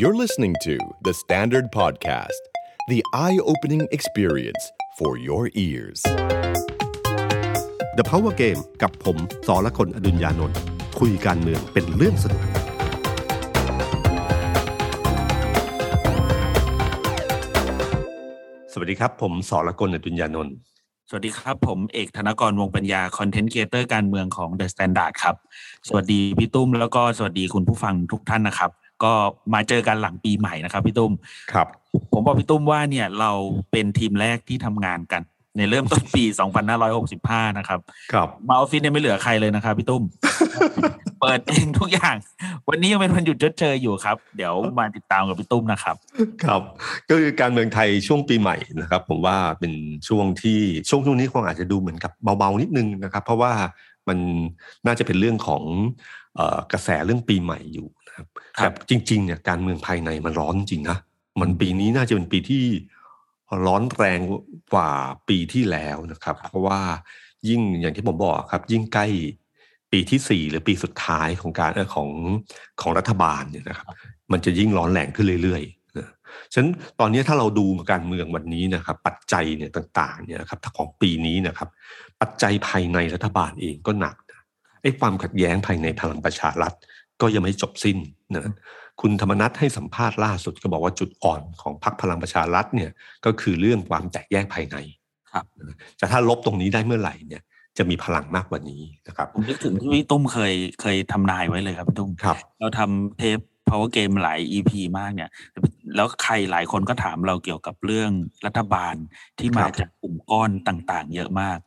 You're listening to The Standard Podcast, the eye opening experience for your ears. The Power Game กับผมสอละคนอดุญญานนท์คุยการเมืองเป็นเรื่องสนุก สวัสดีครับ ผมสอละคนอดุญญานนท์สวัสดีครับ ผมเอกธนกรวงษ์ปัญญา content creator การเมืองของ The Standard ครับ สวัสดีพี่ตุ้มแล้วก็สวัสดีคุณผู้ฟังทุกท่านนะครับ ก็มาเจอกันหลังปีใหม่นะครับพี่ตุ้มครับ ผมบอกพี่ตุ้มว่าเนี่ยเราเป็นทีมแรกที่ทำงานกัน ในเริ่มต้นปี 2565 นะครับ ครับมาออฟฟิศเนี่ยไม่เหลือใครเลยนะครับพี่ตุ้ม เปิดเองทุกอย่าง วันนี้ยังเป็นวันหยุดชดเชยอยู่ครับ เดี๋ยวมาติดตามกับพี่ตุ้มนะครับ ครับ ก็คือการเมืองไทยช่วงปีใหม่นะครับ ผมว่าเป็นช่วงที่ช่วงช่วงนี้คงอาจจะดูเหมือนกับเบาๆนิดนึงนะครับ เพราะว่ามันน่าจะเป็นเรื่องของเอ่อกระแสเรื่องปีใหม่อยู่ นะครับครัแต่บจริงๆเนี่ยการเมืองภายในมันร้อนจริงนะมันปีนี้น่าจะเป็นปีที่ร้อนแรงกว่าปีที่แล้วนะครับ เพราะว่ายิ่งอย่างที่ผมบอกครับ ยิ่งใกล้ปีที่สี่หรือปีสุดท้ายของการเอ่อของของรัฐบาลเนี่ยนะครับ มันจะยิ่งร้อนแรงขึ้นเรื่อยๆนะฉะนั้นตอนนี้ถ้าเราดูการเมืองวันนี้นะครับ ปัจจัยเนี่ยต่าง ๆ เนี่ยนะครับถ้าของปีนี้นะครับ ปัจจัยภายในรัฐบาลเองก็หนักนะไอ้ความขัดแย้งภายในพลังประชารัฐ ก็ยังไม่จบสิ้นนะคุณธรรมนัฐให้สัมภาษณ์ล่าสุดก็บอกว่าจุดอ่อนของพรรคพลังประชารัฐเนี่ยก็คือเรื่องความแตกแยกภายในครับนะแต่ถ้าลบตรงนี้ได้เมื่อไหร่เนี่ยจะมีพลังมากกว่านี้นะครับผมนึกถึงที่พี่ตุ้มเคยเคยทำนายไว้เลยครับพี่ตุ้มครับ เราทำเทป power game หลาย EP มากเนี่ย แล้วใครหลายคนก็ถามเราเกี่ยวกับเรื่องรัฐบาลที่มาครับจากกลุ่มก้อนต่าง ๆ เยอะมาก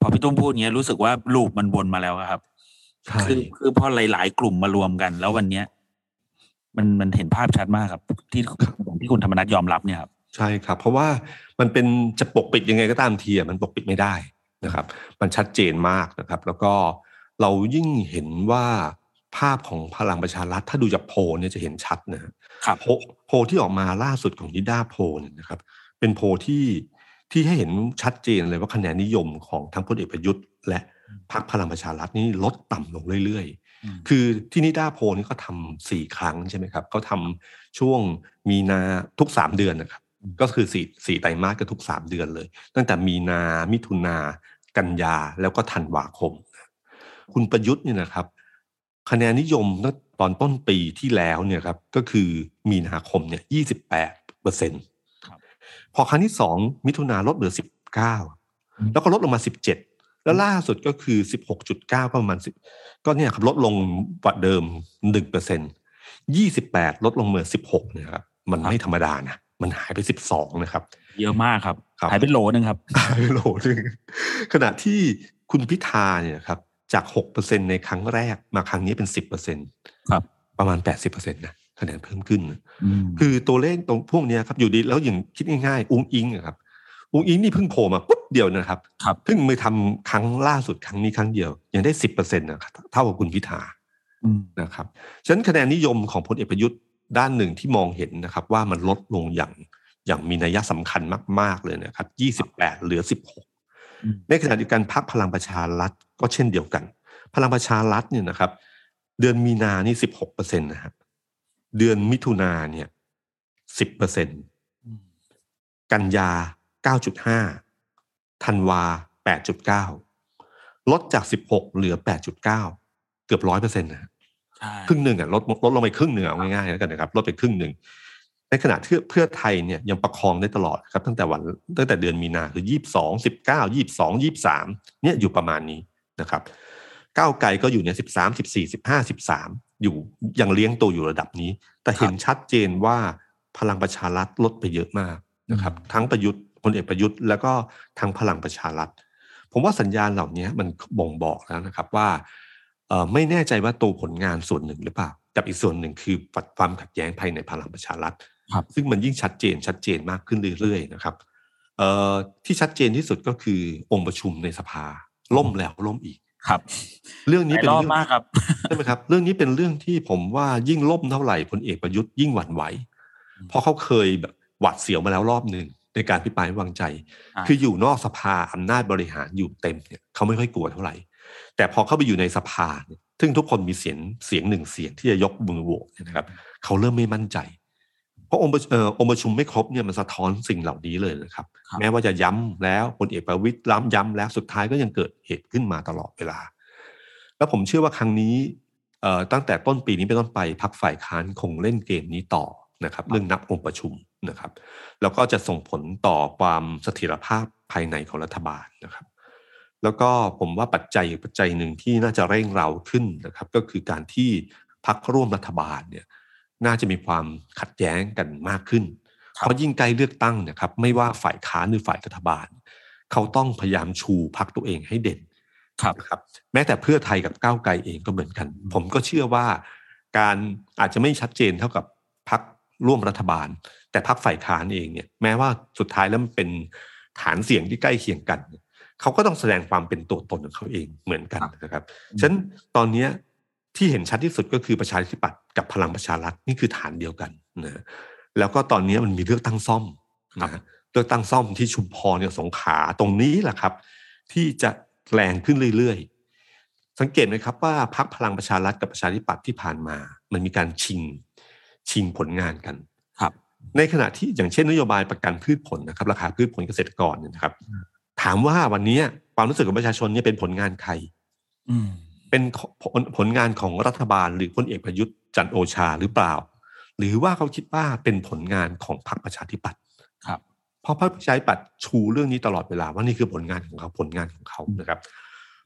พอพี่ตุ้มพูดอย่างเงี้ยรู้สึกว่าลูปมันวนมาแล้วครับใช่ คือคือพอหลาย ๆ กลุ่มมารวมกัน แล้ววันเนี้ย มันมันเห็นภาพชัดมากครับ ที่อย่างที่คุณธรรมนัฐยอมรับเนี่ยครับใช่ครับ เพราะว่ามันเป็นจะปกปิดยังไงก็ตามทีอะมันปกปิดไม่ได้นะครับ มันชัดเจนมากนะครับ แล้วก็เรายิ่งเห็นว่าภาพของพลังประชารัฐถ้าดูจากโพลเนี่ยจะเห็นชัดนะฮะครับโพลโพลที่ออกมาล่าสุดของนิด้าโพลเนี่ยนะครับ เป็นโพลที่ที่ให้เห็นชัดเจนเลยว่าคะแนนนิยมของทั้งพลเอกประยุทธ์ และ พรรคพลังประชารัฐนี่ลดต่ำลงเรื่อยๆอืมคือที่นิด้าโพลนี่เขาทำสี่ครั้งใช่ไหมครับเขาทำช่วงมีนาทุกสามเดือนนะครับ ก็คือสี่สี่ไตรมาสก็ทุกสามเดือนเลย ตั้งแต่มีนา มิถุนา กันยา แล้วก็ธันวาคม คุณประยุทธ์เนี่ยนะครับ คะแนนนิยมตั้งตอนต้นปีที่แล้วเนี่ยครับก็คือมีนาคมเนี่ยยี่สิบแปดเปอร์เซ็นต์ครับพอครั้งที่สองมิถุนาลดเหลือสิบเก้าแล้วก็ลดลงมาสิบเจ็ด แล้วล่าสุดก็คือสิบหกจุดเก้าก็ประมาณสิบก็เนี่ยครับลดลงกว่าเดิมหนึ่งเปอร์เซ็นต์ยี่สิบแปดลดลงมาสิบหกเนี่ยครับมันไม่ธรรมดานะมันหายไปสิบสองนะครับ เยอะมากครับครับหายเป็นโหลนึงครับหายไปโหลหนึ่งขณะที่คุณพิธาเนี่ยครับจากหกเปอร์เซ็นในครั้งแรกมาครั้งนี้เป็นสิบเปอร์เซ็นครับ ประมาณแปดสิบเปอร์เซ็นต์นะคะแนนเพิ่มขึ้นอืมคือตัวเลขตรงพวกเนี้ยครับอยู่ดีแล้วอย่างคิดง่ายๆ อุ้งอิงอะครับ อุ้งอิงนี่เพิ่งโผล่มาปุ๊บ เดียวนะครับครับเพิ่งมือทำครั้งล่าสุดครั้งนี้ครั้งเดียว ยังได้สิบเปอร์เซ็นต์นะครับเท่ากับคุณพิธาอืมนะครับฉะนั้นคะแนนนิยมของพลเอกประยุทธ์ด้านหนึ่งที่มองเห็นนะครับ ว่ามันลดลงอย่างอย่างมีนัยสำคัญมาก ๆเลยนะครับยี่สิบแปดเหลือสิบหกอืมในขณะเดียวกันพรรคพลังประชารัฐก็เช่นเดียวกัน พลังประชารัฐเนี่ยนะครับ เดือนมีนานี่สิบหกเปอร์เซ็นต์นะครับเดือนมิถุนาเนี่ยสิบเปอร์เซ็นต์อืมกันยาเก้าจุดห้า ธันวาแปดจุดเก้าลดจากสิบหกเหลือแปดจุดเก้าเกือบร้อยเปอร์เซ็นต์นะใช่ครึ่งหนึ่งอะลดลดลงไปครึ่งหนึ่งเอาง่ายๆแล้วกันนะครับ ลดไปครึ่งหนึ่ง ในขณะที่เพื่อไทยเนี่ยยังประคองได้ตลอดครับ ตั้งแต่วันตั้งแต่เดือนมีนาคือยี่สิบสองสิบเก้ายี่สิบสองยี่สิบสามเนี่ยอยู่ประมาณนี้นะครับ ก้าวไกลก็อยู่เนี่ยสิบสามสิบสี่สิบห้าสิบสามอยู่ยังเลี้ยงตัวอยู่ระดับนี้ แต่เห็นชัดเจนว่าพลังประชารัฐลดไปเยอะมากนะครับ ทั้งประยุทธ์ พลเอกประยุทธ์ แล้วก็ทั้งพลังประชารัฐ ผมว่าสัญญาณเหล่านี้มันบ่งบอกแล้วนะครับว่าเอ่อไม่แน่ใจว่าตัวผลงานส่วนหนึ่งหรือเปล่ากับอีกส่วนหนึ่งคือความขัดแย้งภายในพลังประชารัฐครับซึ่งมันยิ่งชัดเจนชัดเจนมากขึ้นเรื่อยๆนะครับเอ่อที่ชัดเจนที่สุดก็คือองค์ประชุมในสภา ล่มแล้วล่มอีกครับ เรื่องหนี้ลายเป็นรอบเรื่องมากครับใช่ไหมครับ เรื่องนี้เป็นเรื่องที่ผมว่ายิ่งล่มเท่าไหร่พลเอกประยุทธ์ยิ่งหวั่นไหวอืมเพราะเขาเคยแบบหวัดเสียวมาแล้วรอบหนึ่ง ในการพิปรายไม่วางใจอ่าคืออยู่นอกสภาอำนาจบริหารอยู่เต็มเนี่ยเขาไม่ค่อยกลัวเท่าไหร่ แต่พอเข้าไปอยู่ในสภาเนี่ยซึ่งทุกคนมีเสียงเสียงหนึ่งเสียงที่จะยกมือโหวตเนี่ยนะครับเขาเริ่มไม่มั่นใจราะองค์ประเอ่อองค์ประชุมไม่ครบเนี่ยมันสะท้อนสิ่งเหล่านี้เลยนะครับครับแม้ว่าจะย้ำแล้วพลเอกประวิตยล้ำย้ำแล้วสุดท้ายก็ยังเกิดเหตุขึ้นมาตลอดเวลา แล้วผมเชื่อว่าครั้งนี้เอ่อตั้งแต่ต้นปีนี้เป็นต้นไปพักฝ่ายค้านคงเล่นเกมนี้ต่อนะครับ เรื่องนับองค์ประชุม นะครับ แล้วก็จะส่งผลต่อความเสถียรภาพภายในของรัฐบาลนะครับ แล้วก็ผมว่าปัจจัยปัจจัยหนึ่งที่น่าจะเร่งเราขึ้นนะครับ ก็คือการที่พักร่วมรัฐบาลเนี่ยน่าจะมีความขัดแย้งกันมากขึ้นครับเพราะยิ่งใกล้เลือกตั้งเนะครับ ไม่ว่าฝ่ายค้านหรือฝ่ายรัฐบาล เขาต้องพยายามชูพักตัวเองให้เด่นครับนะครับแม้แต่เพื่อไทยกับก้าวไกลเองก็เหมือนกัน ผมก็เชื่อว่าการอาจจะไม่ชัดเจนเท่ากับพัก ร่วมรัฐบาล แต่พักฝ่ายค้านเองเนี่ยแม้ว่าสุดท้ายแล้วมันเป็นฐานเสียงที่ใกล้เคียงกัน เขาก็ต้องแสดงความเป็นตัวตนของเขาเองเหมือนกันนะครับฉะนั้นตอนเนี้ยที่เห็นชัดที่สุดก็คือประชาธิปัตย์กับพลังประชารัฐนี่คือฐานเดียวกันนะแล้วก็ตอนนี้มันมีเลือกตั้งซ่อมนะฮะเลือกตั้งซ่อมที่ชุมพรเนี่ยสงขลาตรงนี้แหละครับ ที่จะแรงขึ้นเรื่อยๆ สังเกตไหมครับว่าพรรคพลังประชารัฐกับประชาธิปัตย์ที่ผ่านมา มันมีการชิง ชิงผลงานกันครับ ในขณะที่อย่างเช่นนโยบายประกันพืชผลนะครับ ราคาพืชผลเกษตรกรเนี่ยนะครับ ถามว่าวันนี้ความรู้สึกของประชาชนเนี่ยเป็นผลงานใครอืมเป็นผลผลงานของรัฐบาล หรือพลเอกประยุทธ์จันทร์โอชาหรือเปล่า หรือว่าเขาคิดว่าเป็นผลงานของพรรคประชาธิปัตย์ครับเพราะพรรคประชาธิปัตย์ชูเรื่องนี้ตลอดเวลาว่านี่คือผลงานของเขาผลงานของเขานะครับ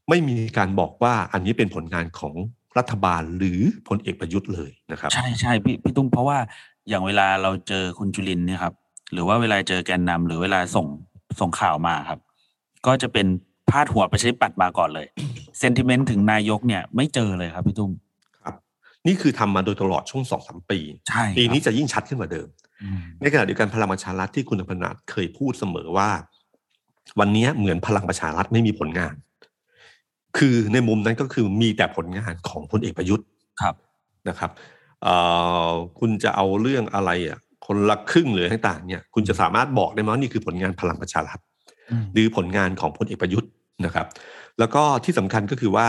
ไม่มีการบอกว่าอันนี้เป็นผลงานของ รัฐบาลหรือพลเอกประยุทธ์เลยนะครับ ใช่ใช่พี่พี่ตุ้มเพราะว่าอย่างเวลาเราเจอคุณจุลินทร์เนี่ยครับ หรือว่าเวลาเจอแกนนำหรือเวลาส่งส่งข่าวมาครับ ก็จะเป็นพาดหัวประชาธิปัตย์มาก่อนเลยเซนติเมนต์ถึงนายกเนี่ยไม่เจอเลยครับพี่ตุ้มครับ นี่คือทำมาโดยตลอดช่วงสองสามปีใช่ปีนี้ครับจะยิ่งชัดขึ้นกว่าเดิมอืมในขณะเดียวกันพลังประชารัฐที่คุณอภนาถเคยพูดเสมอว่า วันนี้เหมือนพลังประชารัฐไม่มีผลงาน คือในมุมนั้นก็คือมีแต่ผลงานของพลเอกประยุทธ์ครับนะครับเอ่อคุณจะเอาเรื่องอะไรอะคนละครึ่งหรือต่างๆเนี่ยคุณจะสามารถบอกได้ไหมว่านี่คือผลงานพลังประชารัฐอืมหรือผลงานของพลเอกประยุทธ์นะครับ แล้วก็ที่สำคัญก็คือว่า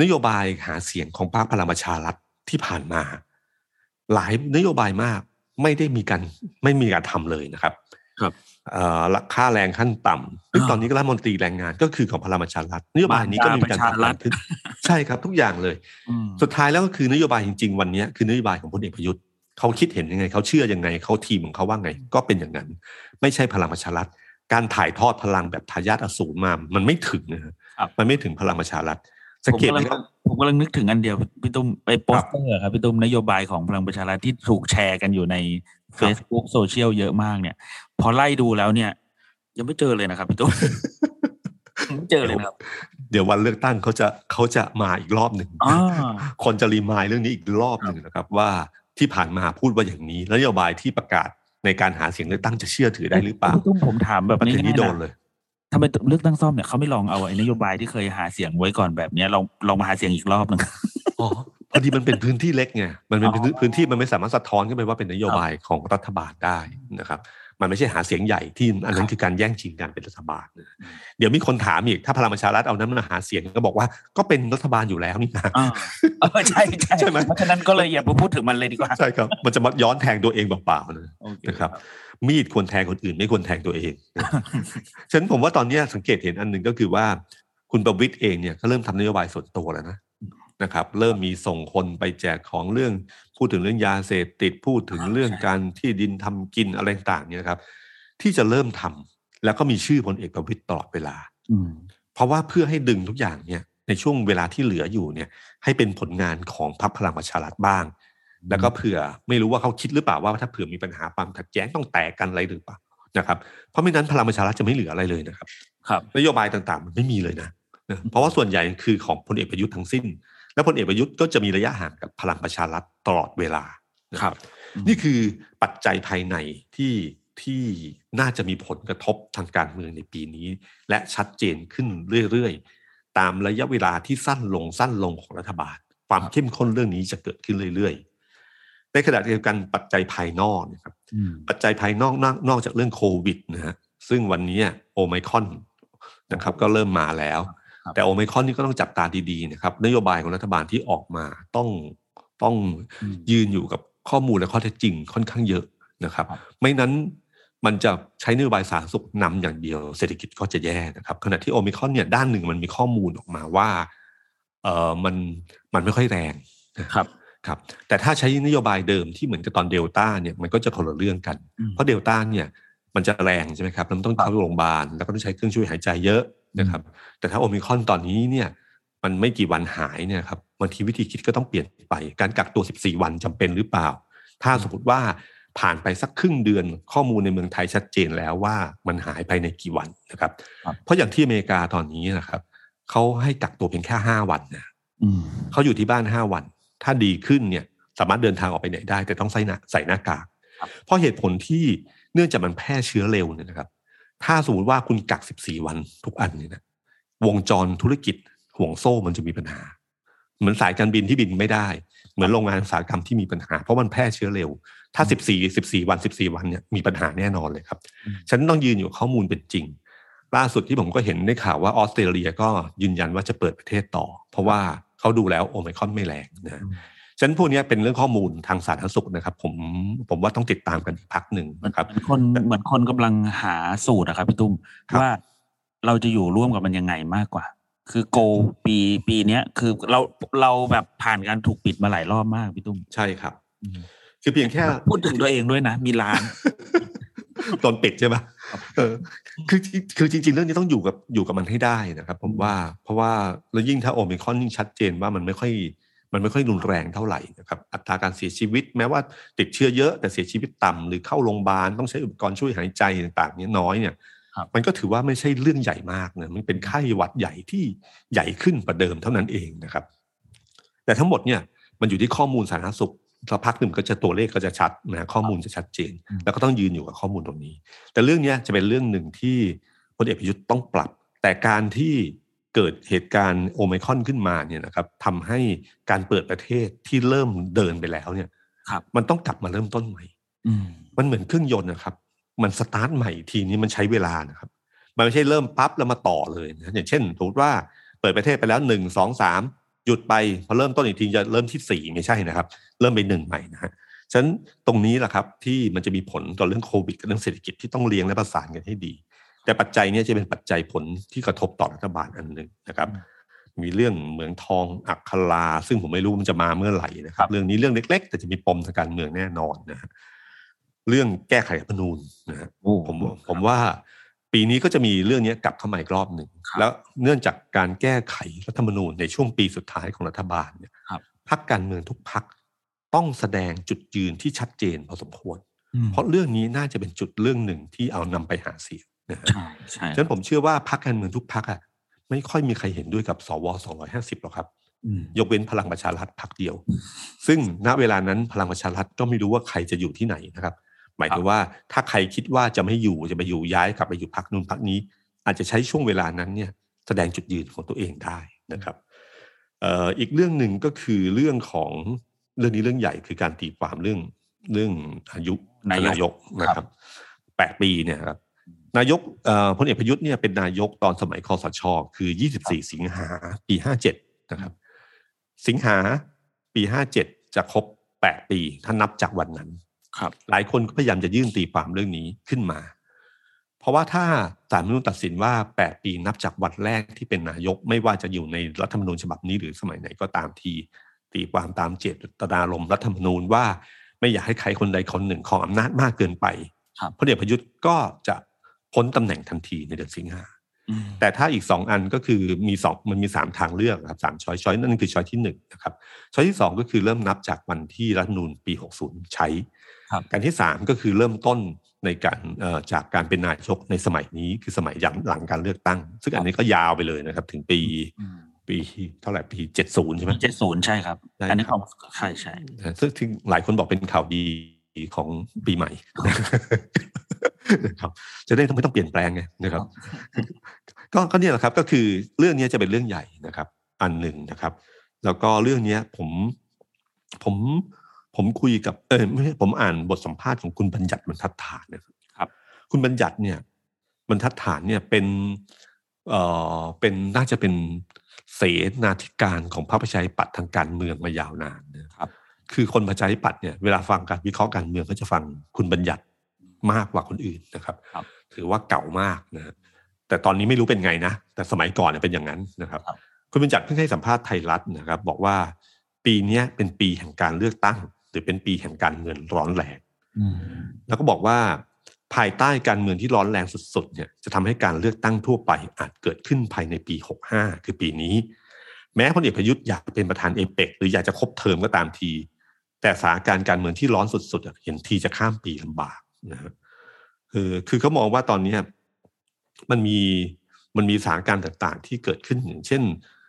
นโยบายหาเสียงของพรรคพลังประชารัฐที่ผ่านมา หลายนโยบายมากไม่ได้มีการไม่มีการทำเลยนะครับ ครับเอ่อ ราค่าแรงขั้นต่ำซึ่งอ่าตอนนี้ก็รัฐมนตรีแรงงานก็คือของพลังประชารัฐนโยบายนี้ก็ไม่มีการประชาทำรังาฐนขึ้นใช่ครับทุกอย่างเลยอืมสุดท้ายแล้วก็คือนโยบายจริง ๆ วันนี้คือนโยบายของพลเอกประยุทธ์เขาคิดเห็นยังไงเขาเชื่อยังไงเขาทีมของเขาว่าไง ก็เป็นอย่างนั้น ไม่ใช่พลังประชารัฐการถ่ายทอดพลังแบบทายาทอสูรมา มันไม่ถึงนะฮะครับมันไม่ถึงพลังประชารัฐสัผงมเกตกำไหลัมงครับผมกำลังนึกถึงอันเดียวพี่ตุ้มไปโปสเตอร์ครับพี่ตุ้มนโยบายของพลังประชารัฐที่ถูกแชร์กันอยู่ในครับ Facebook โซเชียลเยอะมากเนี่ย พอไล่ดูแล้วเนี่ย ยังไม่เจอเลยนะครับพี่ตุ้มไม่เจอเลยนะครับ เดี๋ยววันเลือกตั้งเขาจะเขาจะมาอีกรอบหนึ่งอ่าคนจะรีมายเรื่องนี้อีกรอบหนึ่งนะครับ ว่าที่ผ่านมาพูดว่าอย่างนี้แล้วนโยบายที่ประกาศในการหาเสียงเลือกตั้งจะเชื่อถือได้หรือเปล่าพี่ตุ้มผมถามแบบประเด็นนี้ง่ายๆโดนะนเลยทำไมเลือกตั้งซ่อมเนี่ยเขาไม่ลองเอาไอ้นโยบายที่เคยหาเสียงไว้ก่อนแบบเนี้ยลองลองมาหาเสียงอีกรอบหนึ่งอ๋อ พอดีมันเป็นพื้นที่เล็กไงมันเป็นอ๋อพื้นพื้นที่มันไม่สามารถสะท้อนขึ้นไปว่าเป็นนโยบายของรัฐบาลได้นะครับ มันไม่ใช่หาเสียงใหญ่ที่อันนั้นคือการแย่งชิงการเป็นรัฐบาลนะเดี๋ยวมีคนถามอีกถ้าพลังประชารัฐเอานั้นมาหาเสียงก็บอกว่าก็เป็นรัฐบาลอยู่แล้วนี่นะอ่าเออใช่ใช่ใช่ไหมเพราะฉะนั้นก็เลยอย่าไปพูดถึงมันเลยดีกว่าใช่ครับมันจะมาย้อนแทงตัวเองเปล่าๆนะโอเคนะครับมีดควรแทงคนอื่นไม่ควรแทงตัวเองนะฉะนั้นผมว่าตอนเนี้ยสังเกตเห็นอันหนึ่งก็คือว่า คุณประวิตยเองเนี่ยก็เริ่มทำนโยบายส่วนตัวแล้วนะ นะครับเริ่มมีส่งคนไปแจกของเรื่อง พูดถึงเรื่องยาเสพติดพูดถึงเรื่องการที่ดินทำกินอะไรต่างๆเนี่ยนะครับ ที่จะเริ่มทำแล้วก็มีชื่อพลเอกประวิตยตลอดเวลาอืมเพราะว่าเพื่อให้ดึงทุกอย่างเนี่ย ในช่วงเวลาที่เหลืออยู่เนี่ย ให้เป็นผลงานของพรรคพลังประชารัฐบ้าง แล้วก็เผื่อไม่รู้ว่าเขาคิดหรือเปล่าว่าถ้าเผื่อมีปัญหาความขัดแย้งต้องแตกกันอะไรหรือเปล่านะครับเพราะไม่นั้นพลังประชารัฐจะไม่เหลืออะไรเลยนะครับ ครับนโยบายต่างๆ มันไม่มีเลยนะนะเพราะว่าส่วนใหญ่คือของพลเอกประยุทธ์ทั้งสิ้น และพลเอกประยุทธ์ก็จะมีระยะห่างกับพลังประชารัฐตลอดเวลานะครับอืมนี่คือปัจจัยภายในที่ที่น่าจะมีผลกระทบทางการเมืองในปีนี้ และชัดเจนขึ้นเรื่อยๆ ตามระยะเวลาที่สั้นลงสั้นลงของรัฐบาล ความเข้มข้นเรื่องนี้จะเกิดขึ้นเรื่อยๆ ในขณะเดียวกันปัจจัยภายนอกนะครับอืมปัจจัยภายนอกนอกนอกจากเรื่องโควิดนะฮะซึ่งวันนี้โอไมครอนนะครับก็เริ่มมาแล้วครับ แต่โอไมครอนนี่ก็ต้องจับตาดีๆนะครับนโยบายของรัฐบาลที่ออกมาต้องต้องอืมยืนอยู่กับข้อมูลและข้อเท็จจริงค่อนข้างเยอะนะครับครับไม่นั้นมันจะใช้นโยบายสาธารณสุขนำอย่างเดียว เศรษฐกิจก็จะแย่นะครับขณะที่โอมิครอนเนี่ยด้านหนึ่งมันมีข้อมูลออกมาว่าเออมันมันไม่ค่อยแรงนะครับครับแต่ถ้าใช้นโยบายเดิมที่เหมือนกับตอนเดลต้าเนี่ยมันก็จะคนละเรื่องกันอืมเพราะเดลต้าเนี่ยมันจะแรงใช่ไหมครับแล้วมันต้องเข้าโรงพยาบาลแล้วก็ต้องใช้เครื่องช่วยหายใจเยอะ นะครับ แต่ถ้าโอมิครอนตอนนี้เนี่ย มันไม่กี่วันหายเนี่ยครับบางทีวิธีคิดก็ต้องเปลี่ยนไป การกักตัว 14 วันจำเป็นหรือเปล่า ถ้าสมมติว่าผ่านไปสักครึ่งเดือนข้อมูลในเมืองไทยชัดเจนแล้วว่ามันหายภายในกี่วันนะครับครับ เพราะอย่างที่อเมริกาตอนนี้นะครับเขาให้กักตัวเพียงแค่ห้าวันนะอืมเขาอยู่ที่บ้านห้าวัน ถ้าดีขึ้นเนี่ย สามารถเดินทางออกไปไหนได้ แต่ต้องใส่หน้าใส่หน้ากากครับเพราะเหตุผลที่เนื่องจากมันแพร่เชื้อเร็วเนี่ยนะครับ ถ้าสมมติว่าคุณกัก 14 วันทุกอันเนี่ยนะวงจรธุรกิจห่วงโซ่มันจะมีปัญหา เหมือนสายการบินที่บินไม่ได้ เหมือนโรงงานอุตสาหกรรมที่มีปัญหา เพราะมันแพร่เชื้อเร็ว ถ้า 14 14 วัน 14 วันเนี่ยมีปัญหาแน่นอนเลยครับอืมฉันต้องยืนอยู่ข้อมูลเป็นจริง ล่าสุดที่ผมก็เห็นได้ข่าวว่าออสเตรเลียก็ยืนยันว่าจะเปิดประเทศต่อ เพราะว่าเขาดูแล้วโอไมครอนไม่แรงนะ ฉะนันพวกเนี้ยเป็นเรื่องข้อมูลทางสาธารณสุขนะครับ ผมผมว่าต้องติดตามกันอีกพักหนึ่งเหมือนนะครับเหมือนคนเหมือนคนกำลังหาสูตรอะครับพี่ตุ้มครับว่าเราจะอยู่ร่วมกับมันยังไงมากกว่า คือโกปีปีเนี้ยคือเราเราแบบผ่านการถูกปิดมาหลายรอบมากพี่ตุ้มใช่ครับ คือเพียงแค่พูดถึงตัวเองด้วยนะ มีร้านโดนปิดใช่ไหมเออคือคือจริง ๆ เรื่องนี้ต้องอยู่กับอยู่กับมันให้ได้นะครับ ผมว่าเพราะว่าแล้วยิ่งถ้าโอมิครอนยิ่งชัดเจนว่ามันไม่ค่อย มันไม่ค่อยรุนแรงเท่าไหร่นะครับอัตราการเสียชีวิต แม้ว่าติดเชื้อเยอะแต่เสียชีวิตต่ำหรือเข้าโรงพยาบาลต้องใช้อุปกรณ์ช่วยหายใจต่างๆเนี้ยน้อยเนี่ยครับมันก็ถือว่าไม่ใช่เรื่องใหญ่มากนะมันเป็นไข้หวัดใหญ่ที่ใหญ่ขึ้นกว่าเดิมเท่านั้นเองนะครับ แต่ทั้งหมดเนี่ยมันอยู่ที่ข้อมูลสาธารณสุขสักพักหนึ่งก็จะตัวเลขก็จะชัดนะข้อมูลจะชัดเจนอืมแล้วก็ต้องยืนอยู่กับข้อมูลตรงนี้ แต่เรื่องเนี้ยจะเป็นเรื่องหนึ่งที่พลเอกประยุทธ์ต้องปรับ แต่การที่ เกิดเหตุการณ์โอไมครอนขึ้นมาเนี่ยนะครับทำให้การเปิดประเทศที่เริ่มเดินไปแล้วเนี่ยครับมันต้องกลับมาเริ่มต้นใหม่อืมมันเหมือนเครื่องยนต์นะครับ มันสตาร์ทใหม่ทีนี้มันใช้เวลานะครับ มันไม่ใช่เริ่มปั๊บแล้วมาต่อเลยนะอย่างเช่นสมมติว่าเปิดประเทศไปแล้วหนึ่งสองสามหยุดไปพอเริ่มต้นอีกทีจะเริ่มที่สี่ไม่ใช่นะครับ เริ่มไปหนึ่งใหม่นะฮะฉะนั้นตรงนี้แหละครับที่มันจะมีผลต่อเรื่องโควิดกับเรื่องเศรษฐกิจที่ต้องเลี้ยงและประสานกันให้ดี แต่ปัจจัยเนี้จะเป็นปัจจัยผลที่กระทบต่อรัฐบาลอันหนึ่งนะครับ มีเรื่องเหมืองทองอัครา ซึ่งผมไม่รู้มันจะมาเมื่อไหร่นะคครัรับบเรื่องนี้เรื่องเล็ก ๆ แต่จะมีปมทางการเมืองแน่นอนนะฮะเรื่องแก้ไขรัฐธรรมนูญนะฮะโอ้ผมผมว่าปีนี้ก็จะมีเรื่องนี้กลับเข้ามาอีกรอบหนึ่งครับแล้วเนื่องจากการแก้ไขรัฐธรรมนูญในช่วงปีสุดท้ายของรัฐบาลเนี่ยครับพรรคการเมืองทุกพรรคต้องแสดงจุดยืนที่ชัดเจนพอสมควรอืมเพราะเรื่องนี้น่าจะเป็นจุดเรื่องหนึ่งที่เอานำไปหาเสียง นะฮะใช่ใช่ฉะนั้นผมเชื่อว่าพรรคการเมืองทุกพรรคอะไม่ค่อยมีใครเห็นด้วยกับสว250หรอกครับอืมยกเว้นพลังประชารัฐพรรคเดียว ซึ่งณเวลานั้นพลังประชารัฐก็ไม่รู้ว่าใครจะอยู่ที่ไหนนะครับ หมายถึงว่าถ้าใครคิดว่าจะไม่อยู่จะไปอยู่ย้ายกลับไปอยู่พรรคนู้นพรรคนี้ อาจจะใช้ช่วงเวลานั้นเนี่ยแสดงจุดยืนของตัวเองได้นะครับเอ่ออีกเรื่องหนึ่งก็คือเรื่องของเรื่องนี้เรื่องใหญ่คือการตีความเรื่องเรื่องอายุนายกนายกนะครับแปดปีเนี่ยครับ นายกเอ่อพลเอกประยุทธ์เนี่ยเป็นนายกตอนสมัยคอสช คือ 24 สิงหาปี 57 นะครับ สิงหาปี 57 จะครบ 8 ปีถ้านับจากวันนั้น ครับ หลายคนก็พยายามจะยื่นตีความเรื่องนี้ขึ้นมา เพราะว่าถ้าศาลรัฐธรรมนูญตัดสินว่า 8 ปีนับจากวันแรกที่เป็นนายกไม่ว่าจะอยู่ในรัฐธรรมนูญฉบับนี้หรือสมัยไหนก็ตามที ตีความตามเจตนารมณ์รัฐธรรมนูญว่าไม่อยากให้ใครคนใดคนหนึ่งของอำนาจมากเกินไปครับพลเอกประยุทธ์ก็จะ พ้นตำแหน่งทันทีในเดือนสิงหาอืมแต่ถ้าอีกสองอันก็คือมีสองมันมีสามทางเลือกครับสามช้อยช้อยนั่นคือช้อยที่หนึ่งนะครับช้อยที่สองก็คือเริ่มนับจากวันที่รัฐธรรมนูญปี60ใช้ครับการที่สามก็คือเริ่มต้นในการเอ่อจากการเป็นนายกในสมัยนี้คือสมัยหลังหลังการเลือกตั้ง ซึ่งอันนี้ก็ยาวไปเลยนะครับ ถึงปีอืมปีเท่าไหร่ปี70ใช่ไหมเจ็ดศูนย์ใช่ครับใช่อันนี้ครัขบองใช่ใช่นะซึ่งที่หลายคนบอกเป็นข่าวดีของปีใหม่ นะครับจะได้ไม่ต้องเปลี่ยนแปลงไงนะครับ ก็ก็เนี่ยแหละครับก็คือเรื่องนี้จะเป็นเรื่องใหญ่นะครับ อันหนึ่งนะครับ แล้วก็เรื่องเนี้ยผมผมผมคุยกับเออไม่ใช่ผมอ่านบทสัมภาษณ์ของคุณบัญญัติบรรทัดฐานนะครับครับ คุณบัญญัติเนี่ยบรรทัดฐานเนี่ยเป็นเอ่อเป็นน่าจะเป็นเสนาธิการของพระประชาธิปัตย์ทางการเมืองมายาวนานนะครับ คือคนประชาธิปัตย์เนี่ยเวลาฟังการวิเคราะห์การเมืองก็จะฟังคุณบัญญัติ มากกว่าคนอื่นนะครับครับถือว่าเก่ามากนะฮะแต่ตอนนี้ไม่รู้เป็นไงนะ แต่สมัยก่อนเนี่ยเป็นอย่างนั้นนะครับครับคุณบัญญัติเพิ่งให้สัมภาษณ์ไทยรัฐนะครับ บอกว่าปีเนี้ยเป็นปีแห่งการเลือกตั้ง หรือเป็นปีแห่งการเงินร้อนแรงอืมแล้วก็บอกว่าภายใต้การเมืองที่ร้อนแรงสุดๆเนี่ยจะทำให้การเลือกตั้งทั่วไปอาจเกิดขึ้นภายในปี 65 คือปีนี้ แม้พลเอกประยุทธ์อยากเป็นประธานเอเปกหรืออยากจะครบเทอมก็ตามที แต่สถานการณ์การเมืองที่ร้อนสุดๆอะเห็นทีจะข้ามปีลำบาก นะฮะคือคือเขามองว่าตอนเนี้ยมันมีมันมีสถานการณ์ต่างๆ ที่เกิดขึ้นอย่างเช่น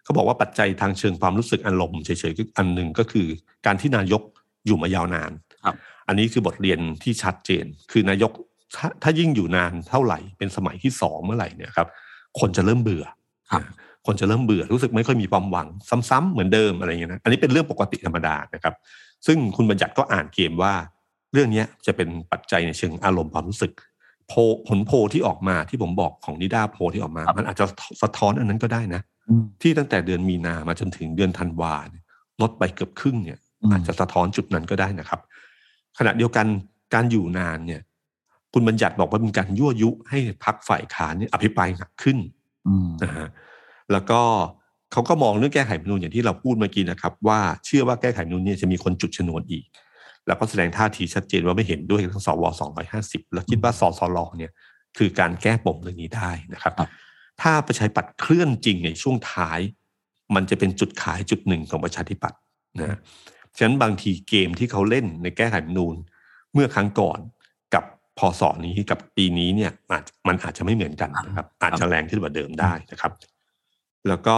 เขาบอกว่าปัจจัยทางเชิงความรู้สึกอารมณ์เฉยๆก็อันหนึ่งก็คือ การที่นายกอยู่มายาวนานครับอันนี้คือบทเรียนที่ชัดเจน คือนายกถ้าถ้ายิ่งอยู่นานเท่าไหร่ เป็นสมัยที่สองเมื่อไหร่เนี่ยครับ คนจะเริ่มเบื่อครับนะคนจะเริ่มเบื่อรู้สึกไม่ค่อยมีความหวัง ซ้ำๆเหมือนเดิมอะไรอย่างเงี้ยนะอันนี้เป็นเรื่องปกติธรรมดานะครับ ซึ่งคุณบัญญัติก็อ่านเกมว่า เรื่องเนี้ยจะเป็นปัจจัยในเชิงอารมณ์ความรู้สึกโพลผลโพลที่ออกมาที่ผมบอกของนิด้าโพลที่ออกมาครับมันอาจจะสะท้อนอันนั้นก็ได้นะอืมที่ตั้งแต่เดือนมีนามาจนถึงเดือนธันวาเนี่ยลดไปเกือบครึ่งเนี่ยอืมอาจจะสะท้อนจุดนั้นก็ได้นะครับ ขณะเดียวกันการอยู่นานเนี่ย คุณบัญญัติบอกว่าเป็นการยั่วยุให้พักฝ่ายค้านเนี่ยอภิปรายหนักขึ้นอืมนะฮะแล้วก็เขาก็มองเรื่องแก้ไขรัฐธรรมนูญอย่างที่เราพูดเมื่อกี้นะครับ ว่าเชื่อว่าแก้ไขรัฐธรรมนูญเนี่ยจะมีคนจุดชนวนอีก แล้วก็แสดงท่าทีชัดเจนว่าไม่เห็นด้วยทั้งสว250แล้วคิดว่าสสลเนี่ยคือการแก้ปมเรื่องนี้ได้นะครับครับ ถ้าประชาธิปัตย์เคลื่อนจริงในช่วงท้าย มันจะเป็นจุดขายจุดหนึ่งของประชาธิปัตย์นะฉะนั้นบางทีเกมที่เขาเล่นในแก้ไขรัฐธรรมนูญเมื่อครั้งก่อนกับพศนี้กับปีนี้เนี่ยอาจมันอาจจะไม่เหมือนกันนะครับ อาจจะแรงขึ้นกว่าเดิมได้นะครับ แล้วก็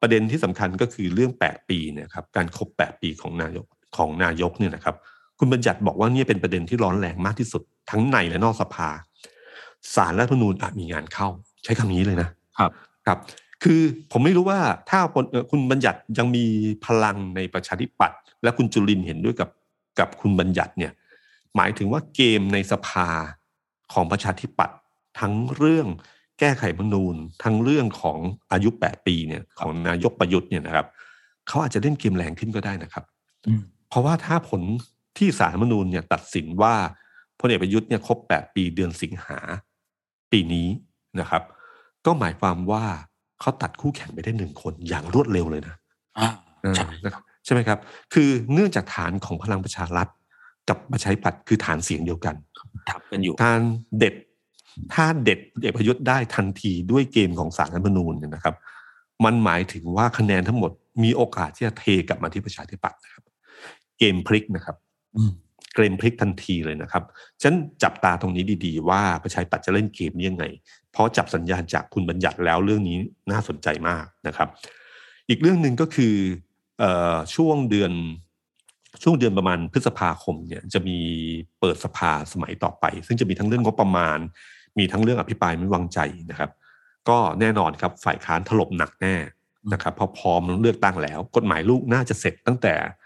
ประเด็นที่สำคัญก็คือเรื่อง 8 ปีเนี่ยครับการครบ 8 ปีของนายก ของนายกเนี่ยนะครับ คุณบัญญัติบอกว่าเนี่ยเป็นประเด็นที่ร้อนแรงมากที่สุดทั้งในและนอกสภาสารรัฐธรรมนูญอาจมีงานเข้า ใช้คำนี้เลยนะครับครับ คือผมไม่รู้ว่าถ้าคนเอ่อคุณบัญญัติยังมีพลังในประชาธิปัตย์และคุณจุลินทร์เห็นด้วยกับกับคุณบัญญัติเนี่ย หมายถึงว่าเกมในสภาของประชาธิปัตย์ทั้งเรื่องแก้ไขรัฐธรรมนูญทั้งเรื่องของอายุ 8 ปีเนี่ยของนายกประยุทธ์เนี่ยนะครับเขาอาจจะเล่นเกมแรงขึ้นก็ได้นะครับอืม เพราะว่าถ้าผลที่สารรัฐธรรมนูญเนี่ยตัดสินว่าพลเอกประยุทธ์เนี่ยครบ 8 ปีเดือนสิงหาปีนี้นะครับ ก็หมายความว่าเขาตัดคู่แข่งไปได้หนึ่งคนอย่างรวดเร็วเลยนะอ่าเออใช่นะครับใช่ไหมครับ คือเนื่องจากฐานของพลังประชารัฐกับประชาธิปัตย์คือฐานเสียงเดียวกันทับกันอยู่การเด็ดถ้าเด็ดพลเอกประยุทธ์ได้ทันทีด้วยเกมของสารรัฐธรรมนูญเนี่ยนะครับ มันหมายถึงว่าคะแนนทั้งหมดมีโอกาสที่จะเทกลับมาที่ประชาธิปัตย์นะครับ เกมพลิกนะครับอืมเกมพลิกทันทีเลยนะครับฉะนันจับตาตรงนี้ดีๆ ว่าประชาธิปัตย์จะเล่นเกมนี้ยังไง เพราะจับสัญญาณจากคุณบัญญัติแล้วเรื่องนี้น่าสนใจมากนะครับ อีกเรื่องหนึ่งก็คือเอ่อช่วงเดือนช่วงเดือนประมาณพฤษภาคมเนี่ยจะมีเปิดสภาสมัยต่อไป ซึ่งจะมีทั้งเรื่องงบประมาณ มีทั้งเรื่องอภิปรายไม่ไว้วางใจนะครับ ก็แน่นอนครับฝ่ายค้านถล่มหนักแน่นะครับเพราะพร้อมเลือกตั้งแล้ว กฎหมายลูกน่าจะเสร็จตั้งแต่เอ่อ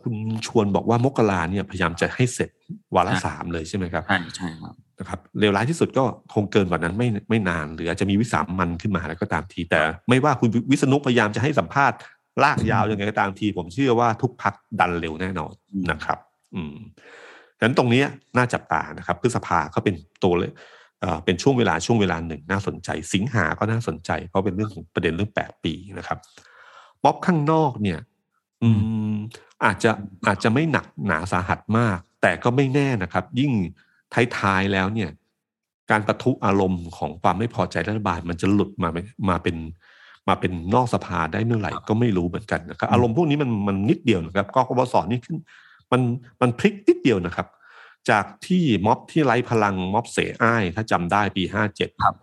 คุณชวนบอกว่ามกราเนี่ยพยายามจะให้เสร็จวาระครับสามเลยใช่ไหมครับใช่ใช่ครับนะครับเลวร้ายที่สุดก็คงเกินกว่านั้นไม่ไม่นานหรืออาจจะมีวิสามันขึ้นมาแล้วก็ตามที แต่ไม่ว่าคุณวิษณุพยายามจะให้สัมภาษณ์ลากยาวยังไงก็ตามที ผมเชื่อว่าทุกพักดันเร็วแน่นอนอืมนะครับ อืมดังนั้นตรงเนี้ยน่าจับตานะครับ พฤษภาก็เป็นตัวเลยเอ่อเป็นช่วงเวลาช่วงเวลาหนึ่งน่าสนใจ สิงหาก็น่าสนใจ เพราะเป็นเรื่องของประเด็นเรื่องแปดปีนะครับม็อบข้างนอกเนี่ย อืม อาจจะอาจจะไม่หนักหนาสาหัสมาก แต่ก็ไม่แน่นะครับ ยิ่งท้ายๆแล้วเนี่ย การประทุอารมณ์ของความไม่พอใจรัฐบาลมันจะหลุดมาเป็นมาเป็นมาเป็นนอกสภาได้เมื่อไหร่ก็ไม่รู้เหมือนกันนะครับ อารมณ์พวกนี้มันมันนิดเดียวนะครับกกบสนี่ขึ้นมันมันพลิกนิดเดียวนะครับ จากที่ม็อบที่ไร้พลังม็อบเสอ้าย ถ้าจำได้ปีห้าเจ็ดครับ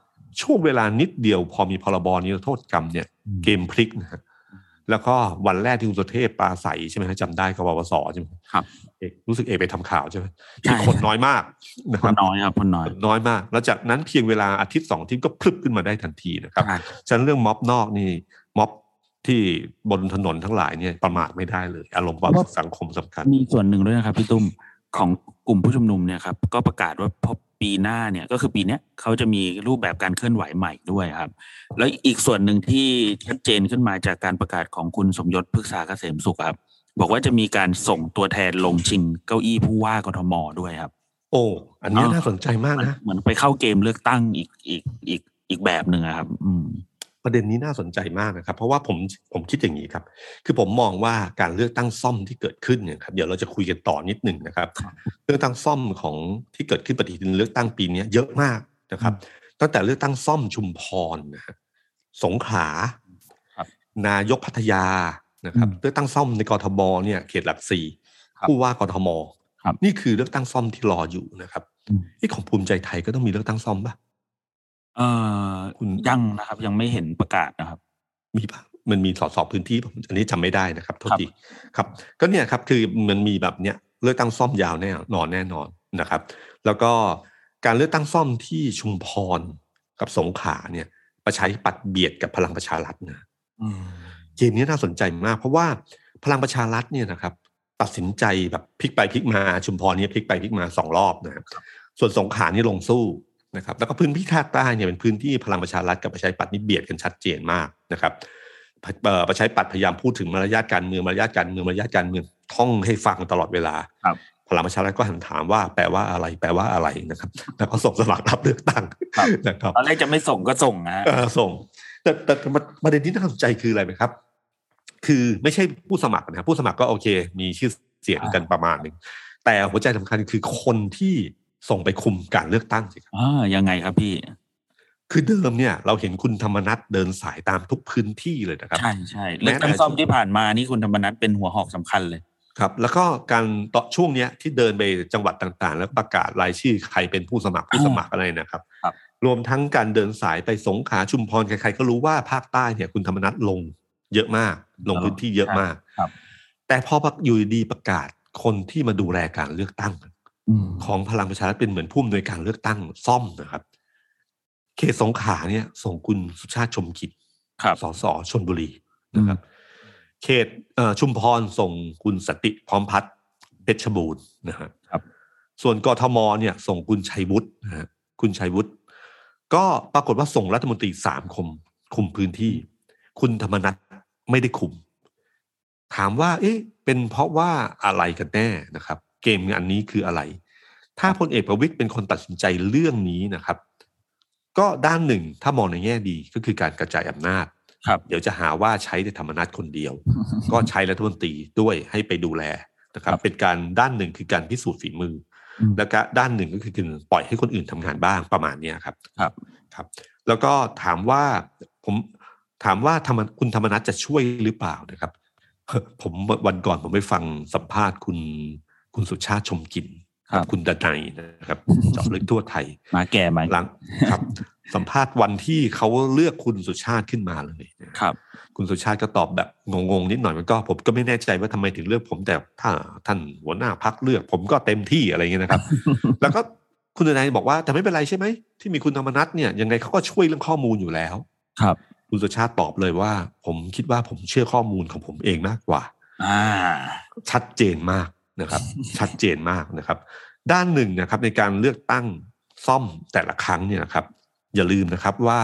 ช่วงเวลานิดเดียวพอมีพรบนิรโทษกรรมเนี่ยอืมเกมพลิกนะฮะ แล้วก็วันแรกที่คุณสุเทพปราศัยใช่ไหมฮะจำได้กบวสใช่ไหมครับเอกรู้สึกเอกไปทำข่าวใช่ไหมใช่คนน้อยมากนะคครันบน้อยครับคนน้อยคนน้อยมาก แล้วจากนั้นเพียงเวลาอาทิตย์สองอาทิตย์ก็พลึบขึ้นมาได้ทันทีนะครับใช่ฉะนั้นเรื่องม็อบนอกนี่ม็อบที่บนถนนทั้งหลายเนี่ยประมาทไม่ได้เลย อารมณ์ความรู้สึกสังคมสำคัญ มีส่วนหนึ่งด้วยนะครับพี่ตุ้มของกลุ่มผู้ชุมนุมเนี่ยครับก็ประกาศว่าพอ ปีหน้าเนี่ยก็คือปีเนี้ยเขาจะมีรูปแบบการเคลื่อนไหวใหม่ด้วยครับ แล้วอีกส่วนหนึ่งที่ชัดเจนขึ้นมาจากการประกาศของคุณสมยศพฤกษาเกษมสุขครับ บอกว่าจะมีการส่งตัวแทนลงชิงเก้าอี้ผู้ว่ากทมด้วยครับ โอ้อันนี้อ๋อน่าสนใจมากนะเหมือนไปเข้าเกมเลือกตั้งอีกอีกอีกอีกแบบหนึ่งอะครับ อืม ประเด็นนี้น่าสนใจมากนะครับ เพราะว่าผมผมคิดอย่างนี้ครับ คือผมมองว่าการเลือกตั้งซ่อมที่เกิดขึ้นเนี่ยครับเดี๋ยวเราจะคุยกันต่อนิดหนึ่งนะครับครับเลือกตั้งซ่อมของที่เกิดขึ้นปฏิทินเลือกตั้งปีเนี้ยเยอะมากนะครับ ตั้งแต่เลือกตั้งซ่อมชุมพรนะฮะสงขลาครับนายกพัทยานะครับอืมเลือกตั้งซ่อมในกรทมเนี่ยเขตหลักสี่ครับผู้ว่ากรทมครับนี่คือเลือกตั้งซ่อมที่รออยู่นะครับอืมที่ของภูมิใจไทยก็ต้องมีเลือกตั้งซ่อมปะ เออคุณ ยังนะครับ ยังไม่เห็นประกาศนะครับ มีปะมันมีสอสอพื้นที่ผมอันนี้จำไม่ได้นะครับโทษครับทีครับ ก็เนี่ยครับคือมันมีแบบเนี้ยเลือกตั้งซ่อมยาวแน่นอนแน่นอนนะครับ แล้วก็การเลือกตั้งซ่อมที่ชุมพรกับสงขลาเนี่ย ประชาธิปัตย์เบียดกับพลังประชารัฐนะอืมเกมนี้น่าสนใจมาก เพราะว่าพลังประชารัฐเนี่ยนะครับ ตัดสินใจแบบพลิกไปพลิกมาชุมพรเนี่ยพลิกไปพลิกมาสองรอบนะครับส่วนสงขลานี่ลงสู้ นะครับแล้วก็พื้นที่ภาคใต้เนี่ยเป็นพื้นที่พลังประชารัฐกับประชาธิปัตย์นี่เบียดกันชัดเจนมากนะครับเอ่อประชาธิปัตย์พยายามพูดถึงมารยาทการเมืองมารยาทการเมืองมารยาทการเมืองท่องให้ฟังตลอดเวลาครับพลังประชารัฐก็หันถามว่าแปลว่าอะไร แปลว่าอะไรนะครับแล้วก็ส่งสมัครรับเลือกตั้งครับนะครับตอนแรกจะไม่ส่งก็ส่งนะฮะเออส่งแต่แต่แต่ประเด็นที่น่าสนใจคืออะไรไหมครับ คือไม่ใช่ผู้สมัครนะครับผู้สมัครก็โอเค มีชื่อเสียงกันประมาณหนึ่งแต่หัวใจสำคัญคือคนที่ ส่งไปคุมการเลือกตั้งสิครับอ่ายังไงครับพี่ คือเดิมเนี่ย เราเห็นคุณธรรมนัฐเดินสายตามทุกพื้นที่เลยนะครับ ใช่ใช่แม้เลือกตั้งแต่ซ่อมที่ผ่านมานี่คุณธรรมนัฐเป็นหัวหอกสำคัญเลยครับแล้วก็การต่อช่วงเนี้ยที่เดินไปจังหวัดต่างๆ แล้วประกาศรายชื่อใครเป็นผู้สมัครผู้สมัครอะไรนะครับครับรวมทั้งการเดินสายไปสงขลาชุมพรใครๆก็รู้ว่าภาคใต้เนี่ยคุณธรรมนัฐลงเยอะมาก ลงพื้นที่เยอะมากครับ แต่พออยู่ดีๆประกาศคนที่มาดูแลการเลือกตั้งอืม ของพลังประชารัฐเป็นเหมือนผู้อำนวยการเลือกตั้งซ่อมนะครับ เขตสงขลาเนี่ย ส่งคุณสุชาติชมกิจครับสสชนบุรีนะครับ เขตเอ่อชุมพรส่งคุณสนติพร้อมพัฒน์เพชรบูรณ์นะฮะครับ ส่วนกทมเนี่ย ส่งคุณชัยวุฒินะฮะคุณชัยวุฒิก็ปรากฏว่าส่งรัฐมนตรีสามคม คุมพื้นที่ คุณธรรมนัฐไม่ได้คุม ถามว่า เอ๊ะ เป็นเพราะว่าอะไรกันแน่นะครับ เกมอันนี้คืออะไร ถ้าพลเอกประวิตยเป็นคนตัดสินใจเรื่องนี้นะครับ ก็ด้านหนึ่งถ้ามองในแง่ดีก็คือการกระจายอำนาจครับเดี๋ยวจะหาว่าใช้ในธรรมนัฐคนเดียว ก็ใช้รัฐมนตรีด้วยให้ไปดูแลนะครับครับเป็นการด้านหนึ่งคือการพิสูจน์ฝีมืออมแล้วก็ด้านหนึ่งก็คือการปล่อยให้คนอื่นทำงานบ้างประมาณเนี้ยครับ ครับครับ แล้วก็ถามว่าผมถามว่าธรรมคุณธรรมนัฐจะช่วยหรือเปล่านะครับ ผมวันก่อนผมไปฟังสัมภาษณ์คุณ คุณสุชาติชมกลินครับคุณดนัยนะครับเจาะลึกทั่วไทย มาแก่มาหลังครับ สัมภาษณ์วันที่เขาเลือกคุณสุชาติขึ้นมาเลยนะครับ คุณสุชาติก็ตอบแบบงงๆนิดหน่อยมันก็ ผมก็ไม่แน่ใจว่าทำไมถึงเลือกผมแต่ถ้าท่านหัวหน้าพักเลือก ผมก็เต็มที่อะไรเงี้ยนะครับ แล้วก็คุณทนายบอกว่าแต่ไม่เป็นไรใช่ไหมที่มีคุณธรรมนัฐเนี่ยยังไงเขาก็ช่วยเรื่องข้อมูลอยู่แล้ว ครับ คุณสุชาติตอบเลยว่า ผมคิดว่าผมเชื่อข้อมูลของผมเองมากกว่า อ่า ชัดเจนมาก นะครับ ชัดเจนมากนะครับ ด้านหนึ่งนะครับในการเลือกตั้งซ่อมแต่ละครั้งเนี่ยนะครับ อย่าลืมนะครับว่า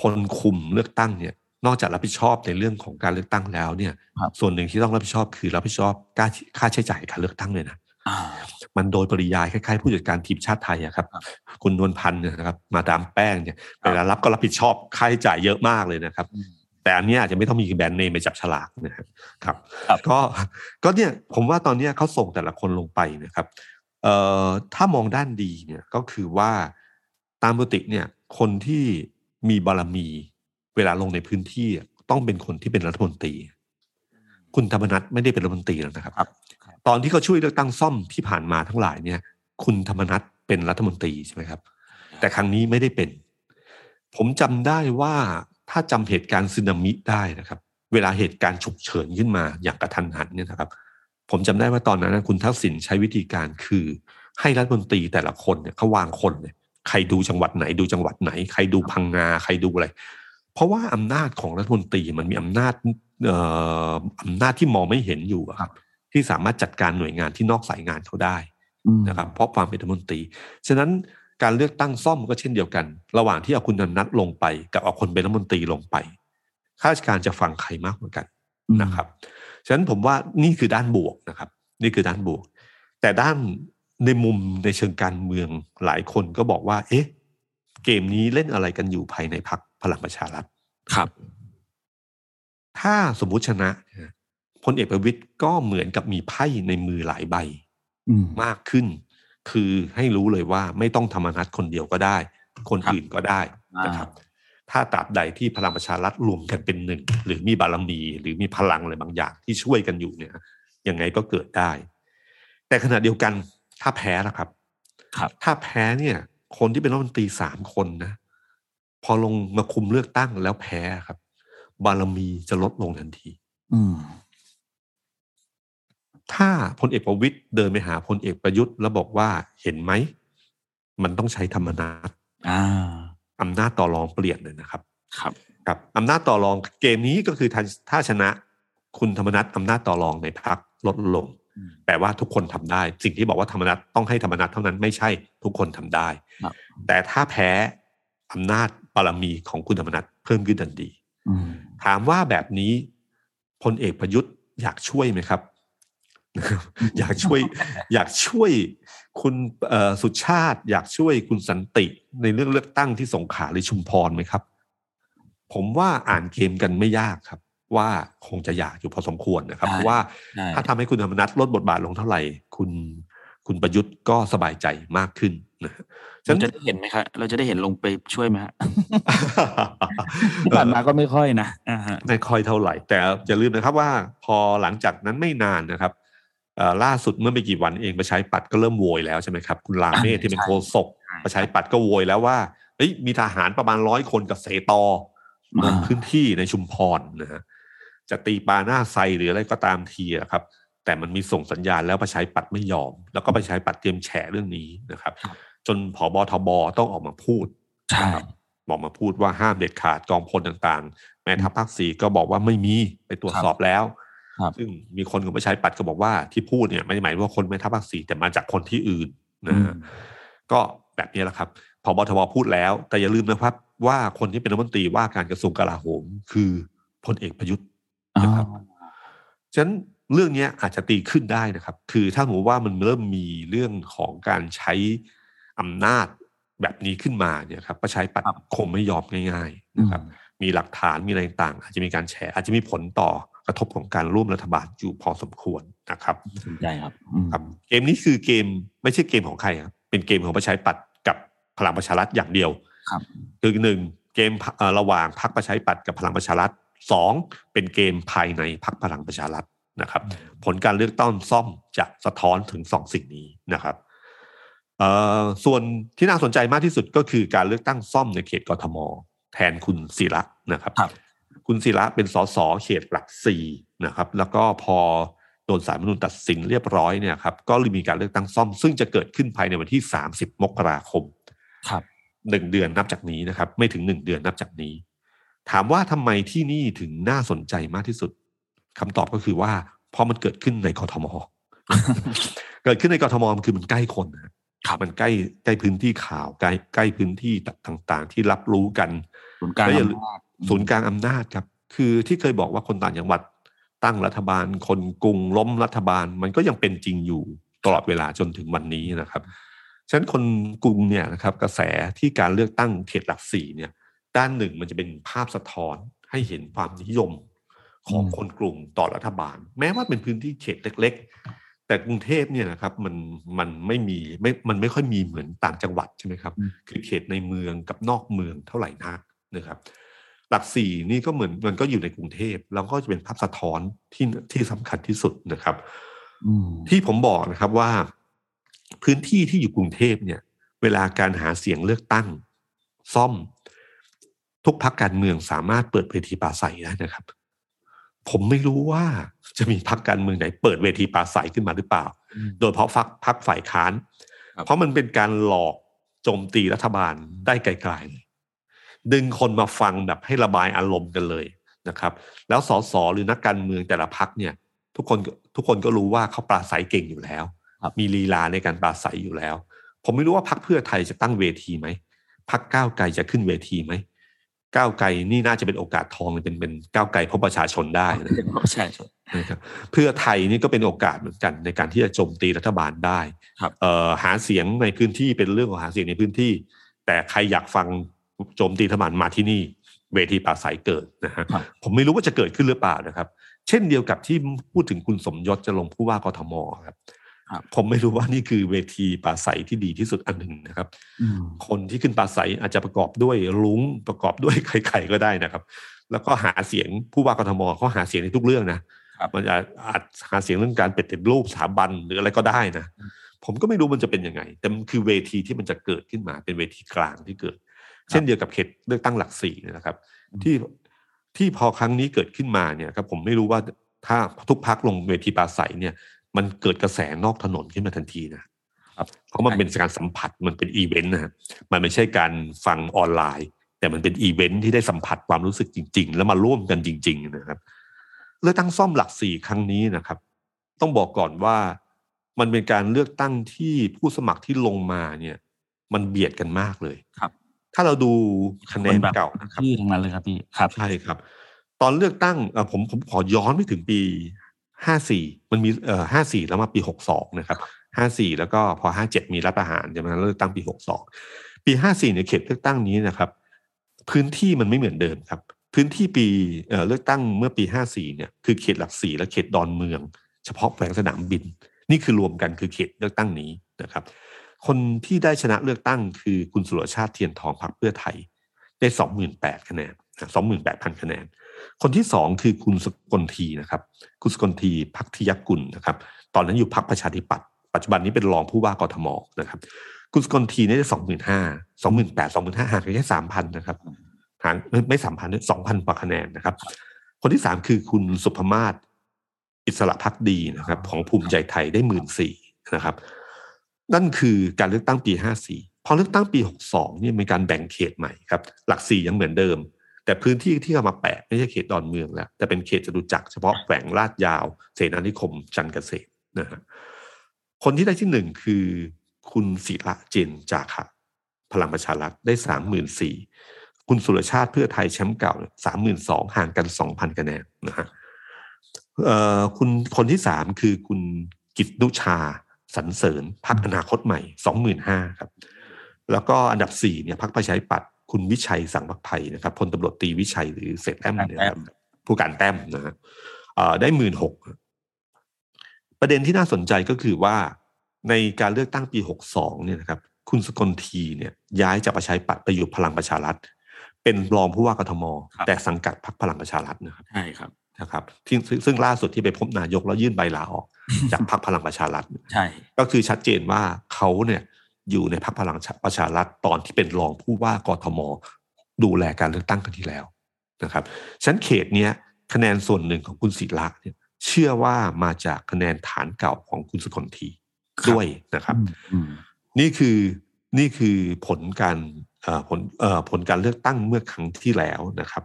คนคุมเลือกตั้งเนี่ย นอกจากรับผิดชอบในเรื่องของการเลือกตั้งแล้วเนี่ยครับส่วนหนึ่งที่ต้องรับผิดชอบคือรับผิดชอบค่าค่าใช้จ่ายการเลือกตั้งเลยนะอ่ามันโดยปริยายคล้ายๆผู้จัดการทีมชาติไทยอะครับครับคุณนวลพันธ์เนยนะครับ มาดามแป้งเนี่ยเวลารับก็รับผิดชอบค่าใช้จ่ายเยอะมากเลยนะครับอืม แต่อันเนี้ยอาจจะไม่ต้องมีแบรนด์เนมไปจับฉลากนะครับครับครับก็ก็เนี่ยผมว่าตอนเนี้ยเขาส่งแต่ละคนลงไปนะครับเอ่อถ้ามองด้านดีเนี่ยก็คือว่าตามปกติเนี่ยคนที่มีบารมีเวลาลงในพื้นที่อะต้องเป็นคนที่เป็นรัฐมนตรี คุณธรรมนัฐไม่ได้เป็นรัฐมนตรีแล้วนะครับครับ ตอนที่เขาช่วยเลือกตั้งซ่อมที่ผ่านมาทั้งหลายเนี่ย คุณธรรมนัฐเป็นรัฐมนตรีใช่ไหมครับ แต่ครั้งนี้ไม่ได้เป็น ผมจำได้ว่า ถ้าจำเหตุการณ์สึนามิได้นะครับ เวลาเหตุการณ์ฉุกเฉินขึ้นมาอย่างกระทันหันเนี่ยนะครับ ผมจำได้ว่าตอนนั้นคุณทักษิณใช้วิธีการคือให้รัฐมนตรีแต่ละคนเนี่ยเขาวางคนเนี่ยใครดูจังหวัดไหนดูจังหวัดไหน ใครดูพังงาใครดูอะไร เพราะว่าอำนาจของรัฐมนตรีมันมีอำนาจอออำนาจที่มองไม่เห็นอยู่ครับ ที่สามารถจัดการหน่วยงานที่นอกสายงานเขาได้นะครับ เพราะความเป็นรัฐมนตรีฉะนั้น การเลือกตั้งซ่อมก็เช่นเดียวกัน ระหว่างที่เอาคุณนันนัทลงไป กับเอาคนเป็นรัฐมนตรีลงไปข้าราชการจะฟังใครมากกว่ากันนะครับฉะนั้นผมว่านี่คือด้านบวกนะครับ นี่คือด้านบวก แต่ด้านในมุมในเชิงการเมืองหลายคนก็บอกว่า เอ๊ะ เกมนี้เล่นอะไรกันอยู่ภายในพักพลังประชารัฐครับ ถ้าสมมุติชนะเนี่ยพลเอกประวิตยก็เหมือนกับมีไพ่ในมือหลายใบอืมมากขึ้น คือให้รู้เลยว่าไม่ต้องธรรมนัตคนเดียวก็ได้ คนครับอื่นก็ได้นะครับ ถ้าตราบใดที่พลังประชารัฐรวมกันเป็นหนึ่ง หรือมีบารมี หรือมีพลังอะไรบางอย่างที่ช่วยกันอยู่เนี่ยยังไงก็เกิดได้ แต่ขณะเดียวกันถ้าแพ้นะครับครับ ถ้าแพ้เนี่ย คนที่เป็นรัฐมนตรีสามคนนะ พอลงมาคุมเลือกตั้งแล้วแพ้ครับ บารมีจะลดลงทันที อืม ถ้าพลเอกประวิตยเดินไปหาพลเอกประยุทธ์แล้วบอกว่าเห็นไหม มันต้องใช้ธรรมนัตอ่าอำนาจต่อรองเปลี่ยนเลยนะครับ ครับครับอำนาจต่อรองเกมนี้ก็คือถ้าถ้าชนะคุณธรรมนัตอำนาจต่อรองในพรรคลดลงอืมแปลว่าทุกคนทำได้ สิ่งที่บอกว่าธรรมนัตต้องให้ธรรมนัตเท่านั้นไม่ใช่ทุกคนทำได้ครับแต่ถ้าแพ้อำนาจบารมีของคุณธรรมนัตเพิ่มขึ้นทันทีอืมถามว่าแบบนี้พลเอกประยุทธ์อยากช่วยไหมครับ อยากช่วย อยากช่วยคุณเอ่อสุชาติ อยากช่วยคุณสันติในเรื่องเลือกตั้งที่สงขลาหรือชุมพรไหมครับ ผมว่าอ่านเกมกันไม่ยากครับ ว่าคงจะอยากอยู่พอสมควรนะครับใช่เพราะว่าใช่ถ้าทำให้คุณธรรมนัฐลดบทบาทลงเท่าไหร่ คุณคุณประยุทธ์ก็สบายใจมากขึ้นนะฉะเรานั้นจะได้เห็นไหมครับเราจะได้เห็นลงไปช่วยไหมฮะที่ผ่านมาก็ไม่ค่อยนะอ่าฮะไม่ค่อยเท่าไหร่ แต่อย่าลืมนะครับว่าพอหลังจากนั้นไม่นานนะครับเอ่อ ล่าสุดเมื่อไม่กี่วันเองประชาธิปัดก็เริ่มโวยแล้วใช่ไหมครับ คุณลาเมศที่เป็นโฆษกประชาธิปัดก็โวยแล้วว่าเฮ้ยมีทหารประมาณร้อยคนกับเสตอลงพื้นที่ในชุมพรนะฮะจะตีปลาหน้าไซหรืออะไรก็ตามทีอะครับ แต่มันมีส่งสัญญาณแล้วประชาธิปัดไม่ยอม แล้วก็ประชาธิปัดเตรียมแฉเรื่องนี้นะครับ จนผบทบต้องออกมาพูดใช่บอกมาพูดว่าห้ามเด็ดขาดกองพลต่างๆแม่ทัพภาคสี่ก็บอกว่าไม่มีไปตรวจสอบแล้วครับ ซึ่งมีคนของประชาธิปัตย์ก็บอกว่าที่พูดเนี่ยไม่ได้หมายว่าคนแม่ทัพภาคสี่แต่มาจากคนที่อื่นนะฮะก็แบบนี้แหละครับพบทบพูดแล้ว แต่อย่าลืมนะครับ ว่าคนที่เป็นรัฐมนตรีว่าการกระทรวงกลาโหม คือพลเอกประยุทธ์อ๋อนะครับฉะนั้นเรื่องเนี้ยอาจจะตีขึ้นได้นะครับ คือถ้าสมมติว่ามันเริ่มมีเรื่องของการใช้อำนาจแบบนี้ขึ้นมาเนี่ยครับประชาธิปัตย์คงไม่ยอมง่าย ๆ นะครับ มีหลักฐานมีอะไรต่างๆอาจจะมีการแชร์อาจจะมีผลต่อกระทบของการร่วมรัฐบาลอยู่พอสมควรนะครับสนใจครับอืมครับ เกมนี้คือเกมไม่ใช่เกมของใครครับเป็นเกมของประชาธิปัตย์กับพลังประชารัฐอย่างเดียวครับคือหนึ่งเกมเอ่อระหว่างพรรคประชาธิปัตย์กับพลังประชารัฐสองเป็นเกมภายในพรรคพลังประชารัฐนะครับ ผลการเลือกตั้งซ่อมจะสะท้อนถึงสองสิ่งนี้นะครับเอ่อส่วนที่น่าสนใจมากที่สุดก็คือการเลือกตั้งซ่อมในเขตกทม แทนคุณศิระนะครับครับคุณศิระเป็นสสเขตหลักสี่นะครับ แล้วก็พอโดนสารมนุนตัดสินเรียบร้อยเนี่ยครับ ก็เลยมีการเลือกตั้งซ่อม ซึ่งจะเกิดขึ้นภายในวันที่ 30 มกราคมครับหนึ่งเดือนนับจากนี้นะครับ ไม่ถึงหนึ่งเดือนนับจากนี้ ถามว่าทำไมที่นี่ถึงน่าสนใจมากที่สุดคำตอบก็คือว่าเพราะมันเกิดขึ้นในกทมเกิดขึ้นในกทมมันคือมันใกล้คนนะครับมันใกล้ใกล้พื้นที่ข่าวใกล้ใกล้พื้นที่ต่าง ๆ ที่รับรู้กัน ศูนย์กลางแล้วอย่าลืมอำนาจศูนย์กลางอำนาจครับ คือที่เคยบอกว่าคนต่างจังหวัด ตั้งรัฐบาล คนกรุงล้มรัฐบาล มันก็ยังเป็นจริงอยู่ตลอดเวลาจนถึงวันนี้นะครับฉะนั้นคนกรุงเนี่ยนะครับ กระแสที่การเลือกตั้งเขตหลักสี่เนี่ย ด้านหนึ่งมันจะเป็นภาพสะท้อนให้เห็นความนิยมของคนกรุงต่อรัฐบาล แม้ว่าเป็นพื้นที่เขตเล็ก ๆ แต่กรุงเทพเนี่ยนะครับมันมันไม่มีไม่มันไม่ค่อยมีเหมือนต่างจังหวัดใช่ไหมครับ คือเขตในเมืองกับนอกเมืองเท่าไหร่นัก นะครับ หลักสี่นี่ก็เหมือนมันก็อยู่ในกรุงเทพแล้วก็จะเป็นภาพสะท้อนที่ที่สำคัญที่สุดนะครับอืมที่ผมบอกนะครับว่า พื้นที่ที่อยู่กรุงเทพเนี่ย เวลาการหาเสียงเลือกตั้ง ซ่อม ทุกพักการเมืองสามารถเปิดเวทีปราศัยได้นะครับ ผมไม่รู้ว่าจะมีพักการเมืองไหนเปิดเวทีปราศัยขึ้นมาหรือเปล่าอืมโดยเฉพาะพักพักฝ่ายค้านครับเพราะมันเป็นการหลอกโจมตีรัฐบาลได้ไกลๆเลย ดึงคนมาฟังแบบให้ระบายอารมณ์กันเลยนะครับ แล้วสสหรือนักการเมืองแต่ละพักเนี่ยทุกคนทุกคนก็รู้ว่าเขาปราศัยเก่งอยู่แล้วครับมีลีลาในการปราศัยอยู่แล้ว ผมไม่รู้ว่าพักเพื่อไทยจะตั้งเวทีไหมพักก้าวไกลจะขึ้นเวทีไหมก้าวไกลนี่น่าจะเป็นโอกาสทองเป็นเป็นก้าวไกลพบประชาชนได้นะใช่ใช่นะครับเพื่อไทยนี่ก็เป็นโอกาสเหมือนกันในการที่จะโจมตีรัฐบาลได้ครับเอ่อหาเสียงในพื้นที่เป็นเรื่องของหาเสียงในพื้นที่ แต่ใครอยากฟัง โจมตีรัฐบาลมาที่นี่ เวทีปราศัยเกิดนะฮะครับผมไม่รู้ว่าจะเกิดขึ้นหรือเปล่านะครับ เช่นเดียวกับที่พูดถึงคุณสมยศจะลงผู้ว่ากทมครับครับผมไม่รู้ว่านี่คือเวทีปราศัยที่ดีที่สุดอันหนึ่งนะครับอืมคนที่ขึ้นปราศัยอาจจะประกอบด้วยลุงประกอบด้วยใครๆก็ได้นะครับ แล้วก็หาเสียงผู้ว่ากทมเขาหาเสียงในทุกเรื่องนะครับมันอาจอาจหาเสียงเรื่องการเป็นติดรูปสถาบันหรืออะไรก็ได้นะ ผมก็ไม่รู้มันจะเป็นยังไง แต่มันคือเวทีที่มันจะเกิดขึ้นมาเป็นเวทีกลางที่เกิด เช่นเดียวกับเขตเลือกตั้งหลักสี่นะครับอืมที่ที่พอครั้งนี้เกิดขึ้นมาเนี่ยครับผมไม่รู้ว่าถ้าทุกพรรคลงเวทีปราศรัยเนี่ย มันเกิดกระแสนอกถนนขึ้นมาทันทีนะครับเพราะมันเป็นการสัมผัสมันเป็นอีเวนต์นะฮะมันไม่ใช่การฟังออนไลน์ แต่มันเป็นอีเวนต์ที่ได้สัมผัสความรู้สึกจริง ๆ แล้วมาร่วมกันจริง ๆ นะครับเลือกตั้งซ่อมหลักสี่ครั้งนี้นะครับ ต้องบอกก่อนว่ามันเป็นการเลือกตั้งที่ผู้สมัครที่ลงมาเนี่ย มันเบียดกันมากเลยครับ ถ้าเราดูคะแนนแบบเก่านะครับชื่อทั้งนั้นเลยครับพี่ครับใช่ครับ ตอนเลือกตั้งเอ่อผมผมขอย้อนไปถึงปีห้าสี่มันมีเอ่อห้าสี่แล้วมาปีหกสองนะครับห้าสี่แล้วก็พอห้าเจ็ดมีรัฐประหารใช่ไหมเลือกตั้งปีหกสองปีห้าสี่เนี่ยเขตเลือกตั้งนี้นะครับ พื้นที่มันไม่เหมือนเดิมครับ พื้นที่ปีเอ่อเลือกตั้งเมื่อปีห้าสี่เนี่ยคือเขตหลักสี่และเขตดอนเมือง เฉพาะแขวงสนามบิน นี่คือรวมกันคือเขตเลือกตั้งนี้นะครับ คนที่ได้ชนะเลือกตั้งคือคุณสุรชาติเทียนทองพรรคเพื่อไทย ได้สองหมื่นแปดคะแนนสองหมื่นแปดพันคะแนน คนที่สองคือคุณสกลทีนะครับ คุณสกลทีพักทิยกุลนะครับ ตอนนั้นอยู่พักประชาธิปัตย์ปัจจุบันนี้เป็นรองผู้ว่ากทมนะครับ คุณสกลทีได้สองหมื่นห้าสองหมื่นแปดสองหมื่นห้าห่างกันแค่สามพันนะครับห่างไม่ไม่สามพันสองพันกว่าคะแนนนะครับ คนที่สามคือคุณสุภมาศอิสระพักดีนะครับ ของภูมิใจไทยได้หมื่นสี่นะครับ นั่นคือการเลือกตั้งปีห้าสี่พอเลือกตั้งปีหกสองเนี่ยมีการแบ่งเขตใหม่ครับ หลักสี่ยังเหมือนเดิม แต่พื้นที่ที่เอามาแปะไม่ใช่เขตดอนเมืองแล้ว แต่เป็นเขตจตุจักรเฉพาะแขวงลาดยาว เสนาธิคม จันเกษตรนะฮะคนที่ได้ที่หนึ่งคือคุณศิระเจนจาคะพลังประชารัฐได้สามหมื่นสี่คุณสุรชาติเพื่อไทยแชมป์เก่าสามหมื่นสองห่างกันสองพันคะแนนนะฮะคุณคนที่สามคือคุณกิตนุชา สันเสริญพักอนาคตใหม่สองหมื่นห้าครับ แล้วก็อันดับสี่เนี่ยพักประชาธิปัตย์คุณวิชัยสังพักไพนะครับพลตำรวจตรีวิชัยหรือเสร็จแต้มเนี่ยนะครับผู้การแต้มนะฮะเอ่อได้หมื่นหกประเด็นที่น่าสนใจก็คือว่าในการเลือกตั้งปีหกสองเนี่ยนะครับคุณสกลทีเนี่ยย้ายจากประชาธิปัตย์ไปอยู่พลังประชารัฐ เป็นรองผู้ว่ากทมครับแต่สังกัดพรรคพลังประชารัฐนะครับใช่ครับ นะครับที่ซึ่งซึ่งล่าสุดที่ไปพบนายกแล้วยื่นใบลาออก จากพรรคพลังประชารัฐใช่ก็คือชัดเจนว่าเขาเนี่ยอยู่ในพรรคพลังประชารัฐตอนที่เป็นรองผู้ว่ากทม ดูแลการเลือกตั้งครั้งที่แล้วนะครับฉะนันเขตเนี้ยคะแนนส่วนหนึ่งของคุณศิระเนี่ยเชื่อว่ามาจากคะแนนฐานเก่าของคุณสกลทีด้วยนะครับอืมอืมนี่คือนี่คือผลการเอ่อผลเอ่อผลการเลือกตั้งเมื่อครั้งที่แล้วนะครับ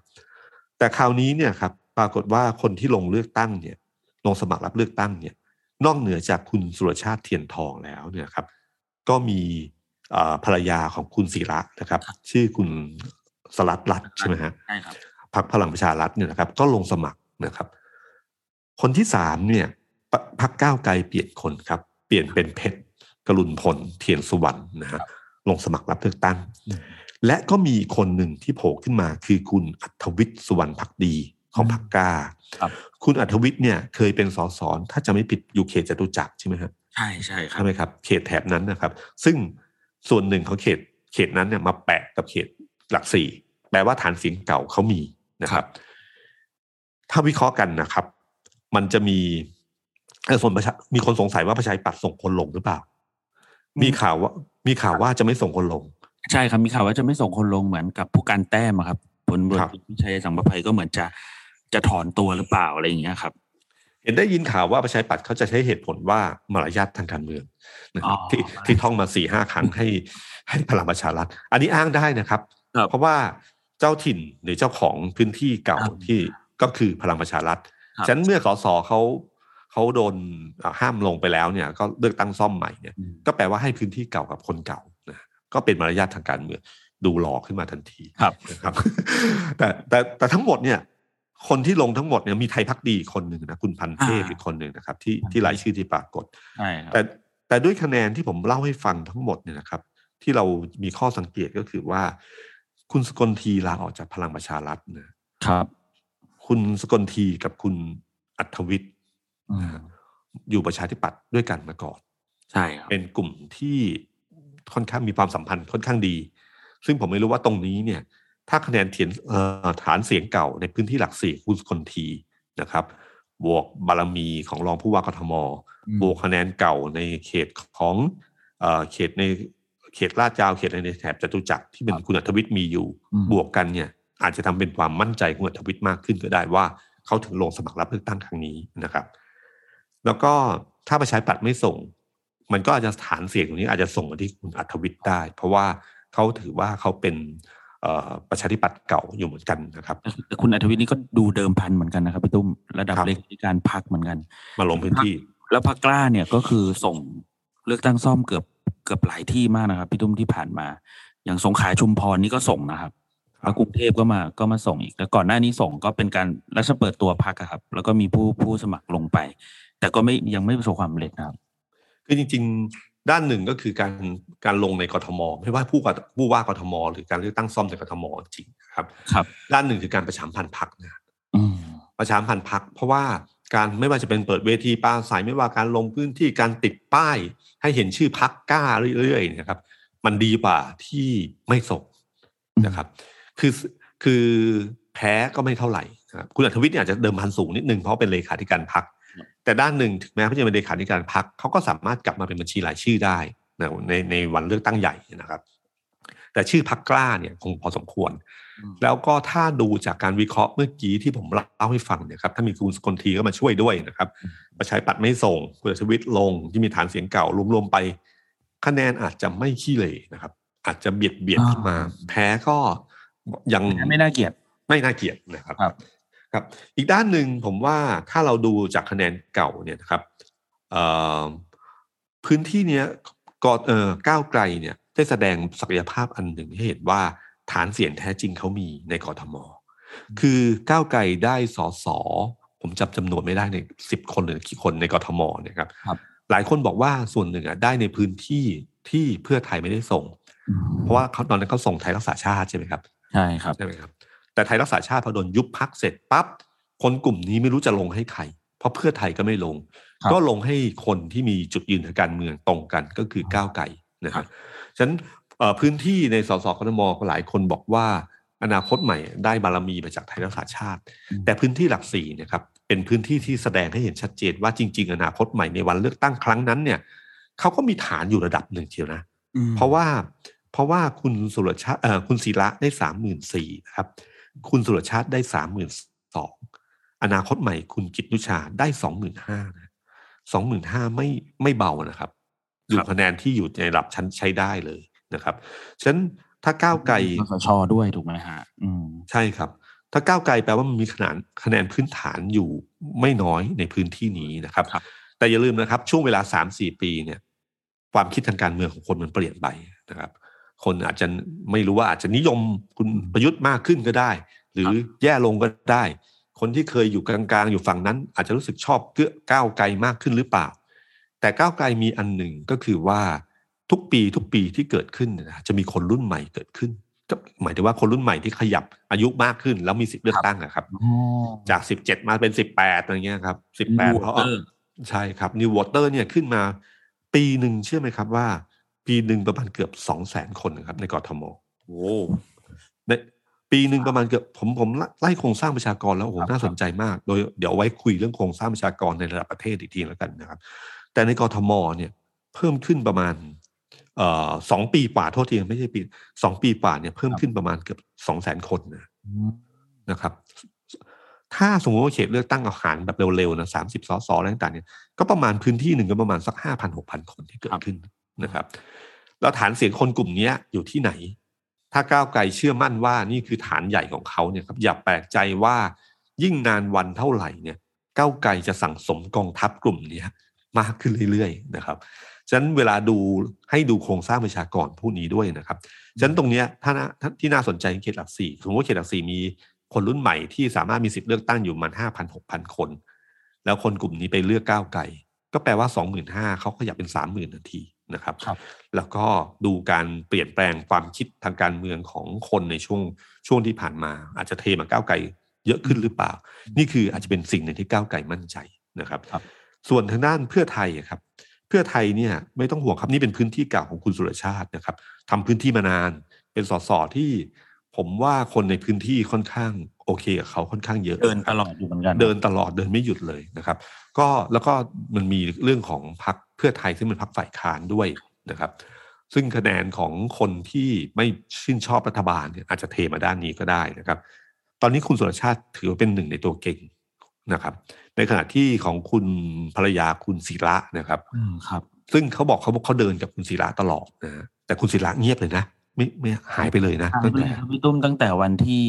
แต่คราวนี้เนี่ยครับ ปรากฏว่าคนที่ลงเลือกตั้งเนี่ยลงสมัครรับเลือกตั้งเนี่ยนอกเหนือจากคุณสุรชาติเทียนทองแล้วเนี่ยครับ ก็มีเอ่อภรรยาของคุณศิระนะครับ ชื่อคุณสลัดรัตน์ใช่ไหมฮะใช่ครับพรรคพลังประชารัฐเนี่ยนะครับ ก็ลงสมัครนะครับ คนที่สามเนี่ยพรรพรรคก้าวไกลเปลี่ยนคนครับ เปลี่ยนเป็นเพชรกรุณพลเทียนสุวรรณนะฮะลงสมัครรับเลือกตั้งอืมและก็มีคนหนึ่งที่โผล่ขึ้นมาคือคุณอัธวิทย์สุวรรณพักดี ของพรรคกล้าครับคุณอัธวิทย์เนี่ยเคยเป็นสสถ้าจะไม่ผิดอยู่เขตจตุจักรใช่ไหมครับใช่ใช่ครับใช่ไหมครับ เขตแถบนั้นนะครับ ซึ่งส่วนหนึ่งของเขตเขตนั้นเนี่ยมาแปะกับเขตหลักสี่แปลว่าฐานเสียงเก่าเขามีนะครับ ถ้าวิเคราะห์กันนะครับ มันจะมีเอ่อส่วนประชามีคนสงสัยว่าประชาธิปัตย์ส่งคนลงหรือเปล่า มีข่าวว่า มีข่าวว่าจะไม่ส่งคนลง ใช่ครับมีข่าวว่าจะไม่ส่งคนลงเหมือนกับผู้การแต้มอะครับผลตำรวจครับวิชัยสังประภัยก็เหมือนจะ จะถอนตัวหรือเปล่าอะไรอย่างเงี้ยครับ เห็นได้ยินข่าวว่าประชาธิปัตย์เขาจะใช้เหตุผลว่ามารยาททางการเมืองนะครับอ๋อที่ที่ท่องมาสี่ห้าครั้งให้ให้พลังประชารัฐ อันนี้อ้างได้นะครับครับเพราะว่าเจ้าถิ่นหรือเจ้าของพื้นที่เก่าครับที่ก็คือพลังประชารัฐครับฉะนั้นเมื่อสสเขาเขาโดนอ่าห้ามลงไปแล้วเนี่ย ก็เลือกตั้งซ่อมใหม่เนี่ยอืมก็แปลว่าให้พื้นที่เก่ากับคนเก่านะก็เป็นมารยาททางการเมืองดูหล่อขึ้นมาทันทีครับนะครับ แต่แต่แต่ทั้งหมดเนี่ย คนที่ลงทั้งหมดเนี่ยมีไทยพักดีคนหนึ่งนะคุณพันเทพอ่าอีกคนหนึ่งนะครับ ที่ที่รายชื่อที่ปรากฏใช่ครับแต่แต่ด้วยคะแนนที่ผมเล่าให้ฟังทั้งหมดเนี่ยนะครับ ที่เรามีข้อสังเกตก็คือว่า คุณสกลทีลาออกจากพลังประชารัฐนะครับ คุณสกลทีกับคุณอัธวิทย์อืมอยู่ประชาธิปัตย์ด้วยกันมาก่อนใช่ครับเป็นกลุ่มที่ค่อนข้างมีความสัมพันธ์ค่อนข้างดี ซึ่งผมไม่รู้ว่าตรงนี้เนี่ย ถ้าคะแนนเถียนเอ่อฐานเสียงเก่าในพื้นที่หลักสี่คุณสกลทีนะครับ บวกบารมีของรองผู้ว่ากทมอืมบวกคะแนนเก่าในเขตของเอ่อเขตในเขตลาดยาวเขตในแถบจตุจักรที่เป็นคุณอัธวิทย์มีอยู่อืมบวกกันเนี่ย อาจจะทำเป็นความมั่นใจของคุณอัธวิทย์มากขึ้นก็ได้ว่าเขาถึงลงสมัครรับเลือกตั้งครั้งนี้นะครับ แล้วก็ถ้าประชาธิปัตย์ไม่ส่ง มันก็อาจจะฐานเสียงตรงนี้อาจจะส่งมาที่คุณอัธวิทย์ได้ เพราะว่าเขาถือว่าเขาเป็นเอ่อ ประชาธิปัตย์เก่าอยู่เหมือนกันนะครับแต่คุณอัธวิทย์นี่ก็ดูเดิมพันเหมือนกันนะครับพี่ตุ้มระดับครับเลขาธิการพักเหมือนกัน มาลงพื้นที่ แล้วพักกล้าเนี่ยก็คือส่งเลือกตั้งซ่อมเกือบเกือบหลายที่มากนะครับพี่ตุ้มที่ผ่านมา อย่างสงขลาชุมพรนี่ก็ส่งนะครับครับแล้วกรุงเทพก็มาก็มาส่งอีกแล้วก่อนหน้านี้ส่งก็เป็นการรัฐเปิดตัวพักครับ แล้วก็มีผู้ผู้สมัครลงไป แต่ก็ไม่ยังไม่ประสบความสำเร็จนะครับคือจริงๆ ด้านหนึ่งก็คือการการลงในกทม ไม่ว่าผู้ว่าผู้ว่ากทม หรือการเลือกตั้งซ่อมในกทมจริงๆครับครับ ด้านหนึ่งคือการประชาสัมพันธ์พักนะอืมประชาสัมพันธ์พักเพราะว่าการไม่ว่าจะเป็นเปิดเวทีปราศัยไม่ว่าการลงพื้นที่การติดป้าย ให้เห็นชื่อพักกล้าเรื่อยๆนะครับ มันดีกว่าที่ไม่ส่งนะครับ คือคือแพ้ก็ไม่เท่าไหร่นะครับคุณอัธวิทย์เนี่ยอาจจะเดิมพันสูงนิดนึงเพราะเป็นเลขาธิการพัก แต่ด้านหนึ่งถึงแม้เขาจะเป็นเลขาธิการพักเขาก็สามารถกลับมาเป็นบัญชีรายชื่อได้นะในในวันเลือกตั้งใหญ่นะครับ แต่ชื่อพักกล้าเนี่ยคงพอสมควรอืมแล้วก็ถ้าดูจากการวิเคราะห์เมื่อกี้ที่ผมเล่าให้ฟังเนี่ยครับถ้ามีคุณสกลทีก็มาช่วยด้วยนะครับประชาธิปัตย์ไม่ส่งคุณอัธวิทย์ลงที่มีฐานเสียงเก่ารวมๆไป คะแนนอาจจะไม่ขี้เหร่นะครับ อาจจะเบียดเบียดขึ้นมา แพ้ก็ยังไม่น่าเกลียดไม่น่าเกลียดนะครับ ครับครับอีกด้านหนึ่งผมว่าถ้าเราดูจากคะแนนเก่าเนี่ยนะครับเอ่อพื้นที่เนี้ยก็เอ่อก้าวไกลเนี่ยได้แสดงศักยภาพอันหนึ่งให้เห็นว่าฐานเสียงแท้จริงเขามีในกทม คือก้าวไกลได้สอสอผมจำจำนวนไม่ได้ในสิบคนหรือกี่คนในกทมเนี่ยครับครับหลายคนบอกว่าส่วนหนึ่งอะได้ในพื้นที่ที่เพื่อไทยไม่ได้ส่งอืมเพราะว่าเขาตอนนั้นเขาส่งไทยรักษาชาติใช่ไหมครับใช่ครับใช่ไหมครับ แต่ไทยรักษาชาติพอโดนยุบพักเสร็จปั๊บคนกลุ่มนี้ไม่รู้จะลงให้ใคร เพราะเพื่อไทยก็ไม่ลงครับก็ลงให้คนที่มีจุดยืนทางการเมืองตรงกันก็คือก้าวไกลนะครับฉะนั้นเอ่อพื้นที่ในสสกทมหลายคนบอกว่าอนาคตใหม่ได้บารมีมาจากไทยรักษาชาติอืมแต่พื้นที่หลักสี่เนะครับเป็นพื้นที่ที่แสดงให้เห็นชัดเจนว่าจริง ๆ อนาคตใหม่ในวันเลือกตั้งครั้งนั้นเนี่ยเขาก็มีฐานอยู่ระดับหนึ่งเชียวนะอืมเพราะว่าเพราะว่าคุณสุรชาติเอ่อคุณศิระได้สามหมื่นสี่ครับ คุณสุรชาติได้สามหมื่นสองอนาคตใหม่คุณกิตนุชาได้สองหมื่นห้าสองหมื่นห้าไม่ไม่เบานะครับอยู่คะแนนที่อยู่ในระดับชั้นใช้ได้เลยนะครับฉะนั้นถ้าก้าวไกลคสชด้วยถูกไหมฮะอืมใช่ครับ ถ้าก้าวไกลแปลว่ามันมีขนาดคะแนนพื้นฐานอยู่ไม่น้อยในพื้นที่นี้นะครับครับแต่อย่าลืมนะครับ ช่วงเวลาสามสี่ปีเนี่ย ความคิดทางการเมืองของคนมันเปลี่ยนไปนะครับ คนอาจจะไม่รู้ว่าอาจจะนิยมคุณประยุทธ์มากขึ้นก็ได้ หรือแย่ลงก็ได้ คนที่เคยอยู่กลางๆ อยู่ฝั่งนั้น อาจจะรู้สึกชอบเกื้อก้าวไกลมากขึ้นหรือเปล่า แต่ก้าวไกลมีอันหนึ่งก็คือว่าทุกปีทุกปีที่เกิดขึ้นเนยนะจะมีคนรุ่นใหม่เกิดขึ้นก็หมายถึงว่าคนรุ่นใหม่ที่ขยับอายุมากขึ้น แล้วมีสิทธิ์เลือกตั้งอะครับจากสิบเจ็ดมาเป็นสิบแปดอะไรเงี้ยครับสิบแปดเพราะ Voter ใช่ครับ New Voter เนี่ยขึ้นมา ปีหนึ่งเชื่อไหมครับว่า ปีหนึ่งประมาณเกือบสองแสนคนนะครับ ในกทมโอ้ในปีหนึ่งประมาณเกือบผมผมไล่โครงสร้างประชากรแล้วโอ้โหครับน่าสนใจมาก โดยเดี๋ยวเอาไว้คุยเรื่องโครงสร้างประชากรในระดับประเทศอีกทีแล้วกันนะครับ แต่ในกทมเนี่ยเพิ่มขึ้นประมาณเอ่อสองปีกว่าโทษทีไม่ใช่ปีสองปีกว่าเนี่ยเพิ่มขึ้นประมาณเกือบสองแสนคนนะอืมนะครับ ถ้าสมมติว่าเขตเลือกตั้งเอาหารแบบเร็วๆนะสามสิบสสอะไรต่างๆเนี่ยก็ประมาณพื้นที่หนึ่งก็ประมาณสักห้าพันหกพันคนที่เกิดขึ้น นะครับแล้วฐานเสียงคนกลุ่มนี้อยู่ที่ไหน ถ้าก้าวไกลเชื่อมั่นว่านี่คือฐานใหญ่ของเขาเนี่ยครับอย่าแปลกใจว่ายิ่งนานวันเท่าไหร่เนี่ยก้าวไกลจะสั่งสมกองทัพกลุ่มนี้มากขึ้นเรื่อยๆนะครับฉะนั้นเวลาดูให้ดูโครงสร้างประชากรผู้นี้ด้วยนะครับฉะนั้นตรงเนี้ยถ้าที่น่าสนใจเขตหลักสี่สมมติว่าเขตหลักสี่มีคนรุ่นใหม่ที่สามารถมีสิทธิ์เลือกตั้งอยู่มันห้าพันหกพันคน แล้วคนกลุ่มนี้ไปเลือกก้าวไกลก็แปลว่าสองหมื่นห้าเขาขยับเป็นสามหมื่นนาที นะครับครับแล้วก็ดูการเปลี่ยนแปลงความคิดทางการเมืองของคนในช่วงช่วงที่ผ่านมา อาจจะเทมาก้าวไกลเยอะขึ้นหรือเปล่า นี่คืออาจจะเป็นสิ่งหนึ่งที่ก้าวไกลมั่นใจนะครับครับส่วนทางด้านเพื่อไทยอะครับ เพื่อไทยเนี่ยไม่ต้องห่วงครับนี่เป็นพื้นที่เก่าของคุณสุรชาตินะครับทำพื้นที่มานาน เป็นสสที่ผมว่าคนในพื้นที่ค่อนข้างโอเคกับเขาค่อนข้างเยอะเดินตลอดอยู่เหมือนกันเดินตลอดเดินไม่หยุดเลยนะครับ ก็แล้วก็มันมีเรื่องของพรรค เพื่อไทยซึ่งเป็นพรรคฝ่ายค้านด้วยนะครับ ซึ่งคะแนนของคนที่ไม่ชื่นชอบรัฐบาลเนี่ยอาจจะเทมาด้านนี้ก็ได้นะครับ ตอนนี้คุณสุรชาติถือว่าเป็นหนึ่งในตัวเก่งนะครับ ในขณะที่ของคุณภรรยาคุณศิระนะครับอืมครับ ซึ่งเขาบอกเขาบอกเขาเดินกับคุณศิระตลอดนะฮะแต่คุณศิระเงียบเลยนะไม่ไม่หายไปเลยนะหายตั้งไปเลแต่ยครับพี่ตุ้มตั้งแต่วันที่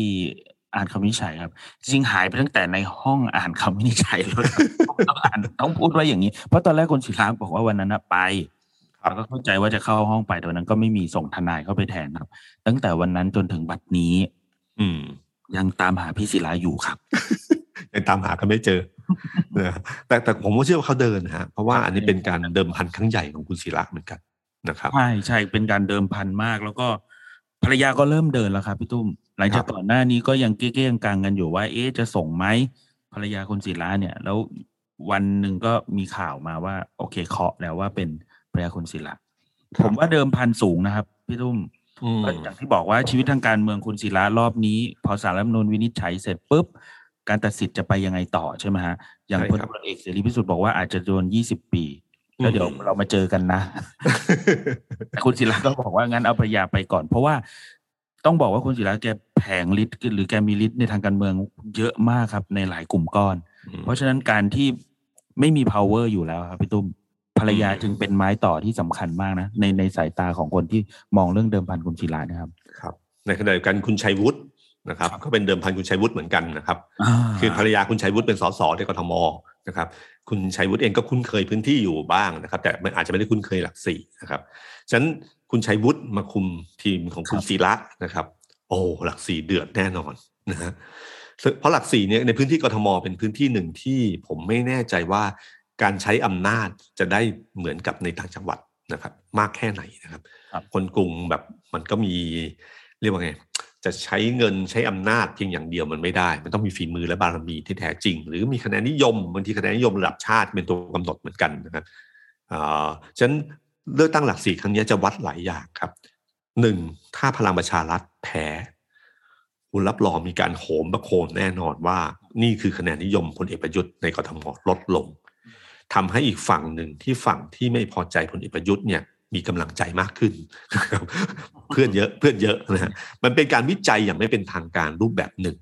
อ่านคำวินิจฉัยครับ จริงๆหายไปตั้งแต่ในห้องอ่านคำวินิจฉัยแล้วครับต้องอ่านต้องพูดว่าอย่างนี้ เพราะตอนแรกคุณศิระบอกว่าวันนั้นน่ะไปครับแล้วก็เข้าใจว่าจะเข้าห้องไปแต่วันนั้นก็ไม่มีส่งทนายเข้าไปแทนครับ ตั้งแต่วันนั้นจนถึงบัดนี้ อืม ยังตามหาพี่ศิลาอยู่ครับยังตามหากันไม่เจอนะแต่แต่ผมก็เชื่อว่าเขาเดินนะฮะเพราะว่าอันนี้เป็นการเดิมพันครั้งใหญ่ของคุณศิระเหมือนกันนะครับใช่ใช่เป็นการเดิมพันมากแล้วก็ ภรรยาก็เริ่มเดินแล้วครับพี่ตุ้ม หลังจากครับก่อนหน้านี้ก็ยังเก้ๆกลางๆกันอยู่ว่า เอ๊ะจะส่งไหมภรรยาคุณศิลาเนี่ย แล้ววันหนึ่งก็มีข่าวมาว่า โอเคเคาะแล้วว่าเป็นภรรยาคุณศิลาผมว่าเดิมพันสูงนะครับพี่ตุ้มอืมก็อย่างที่บอกว่าชีวิตทางการเมืองคุณศิลารอบนี้ พอสารรัฐธรรมนูญวินิจฉัยเสร็จปุ๊บการตัดสินจะไปยังไงต่อใช่ไหมฮะอย่างใช่พลครับตำรวจเอกเสรีพิสุทธิ์บอกว่าอาจจะโดนยี่สิบปี แล้วเดี๋ยวอืมเรามาเจอกันนะแต่คุณศิลาก็บอกว่างั้นเอาภรรยาไปก่อน เพราะว่าต้องบอกว่าคุณศิลาแกแผงฤทธิ์หรือแกมีฤทธิ์ในทางการเมืองเยอะมากครับ ในหลายกลุ่มก้อน เพราะฉะนั้นการที่ไม่มี power อยู่แล้วครับพี่ตุ้มภรรยาอืมจึงเป็นไม้ต่อที่สำคัญมากนะในในสายตาของคนที่มองเรื่องเดิมพันคุณศิลานะครับ ครับ ในขณะเดียวกันคุณชัยวุฒินะครับ ก็เป็นเดิมพันคุณชัยวุฒิเหมือนกันนะครับ คือภรรยาคุณชัยวุฒิเป็นสสในกทม นะครับคุณชัยวุฒิเองก็คุ้นเคยพื้นที่อยู่บ้างนะครับ แต่มันอาจจะไม่ได้คุ้นเคยหลักสี่นะครับฉะนั้นคุณชัยวุฒิมาคุมทีมของคุณครับศิระนะครับ โอ้หลักสี่เดือดแน่นอนนะฮะซึ่งเพราะหลักสี่เนี่ยในพื้นที่กทมเป็นพื้นที่หนึ่งที่ผมไม่แน่ใจว่าการใช้อำนาจจะได้เหมือนกับในต่างจังหวัดนะครับ มากแค่ไหนนะครับครับคนกรุงแบบมันก็มีเรียกว่าไง จะใช้เงินใช้อำนาจเพียงอย่างเดียวมันไม่ได้ มันต้องมีฝีมือและบารมีที่แท้จริง หรือมีคะแนนนิยมบางทีคะแนนนิยมระดับชาติเป็นตัวกำหนดเหมือนกันนะครับอ่าฉะนั้นเลือกตั้งหลักสี่ครั้งนี้จะวัดหลายอย่างครับหนึ่งถ้าพลังประชารัฐแพ้คุณรับรองมีการโหมประโคนแน่นอนว่านี่คือคะแนนนิยมพลเอกประยุทธ์ในกรทมลดลงทำให้อีกฝั่งหนึ่งที่ฝั่งที่ไม่พอใจพลเอกประยุทธ์เนี่ย มีกำลังใจมากขึ้น เพื่อนเยอะเพื่อนเยอะนะฮะมันเป็นการวิจัยอย่างไม่เป็นทางการรูปแบบหนึ่ง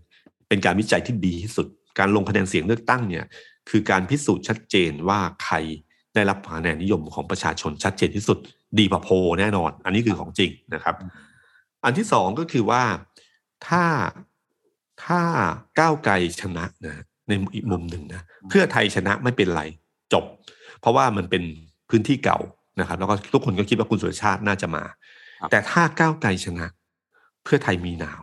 เป็นการวิจัยที่ดีที่สุด การลงคะแนนเสียงเลือกตั้งเนี่ย คือการพิสูจน์ชัดเจนว่าใครได้รับคะแนนนิยมของประชาชนชัดเจนที่สุด ดีกว่าโพแน่นอน อันนี้คือของจริงนะครับ อันที่สองก็คือว่าถ้าถ้าก้าวไกลชนะนะในอีกมุมหนึ่งนะเพื่อไทยชนะไม่เป็นไรจบ เพราะว่ามันเป็นพื้นที่เก่า นะครับแล้วก็ทุกคนก็คิดว่าคุณสุรชาติน่าจะมาครับแต่ถ้าก้าวไกลชนะ เพื่อไทยมีหนาว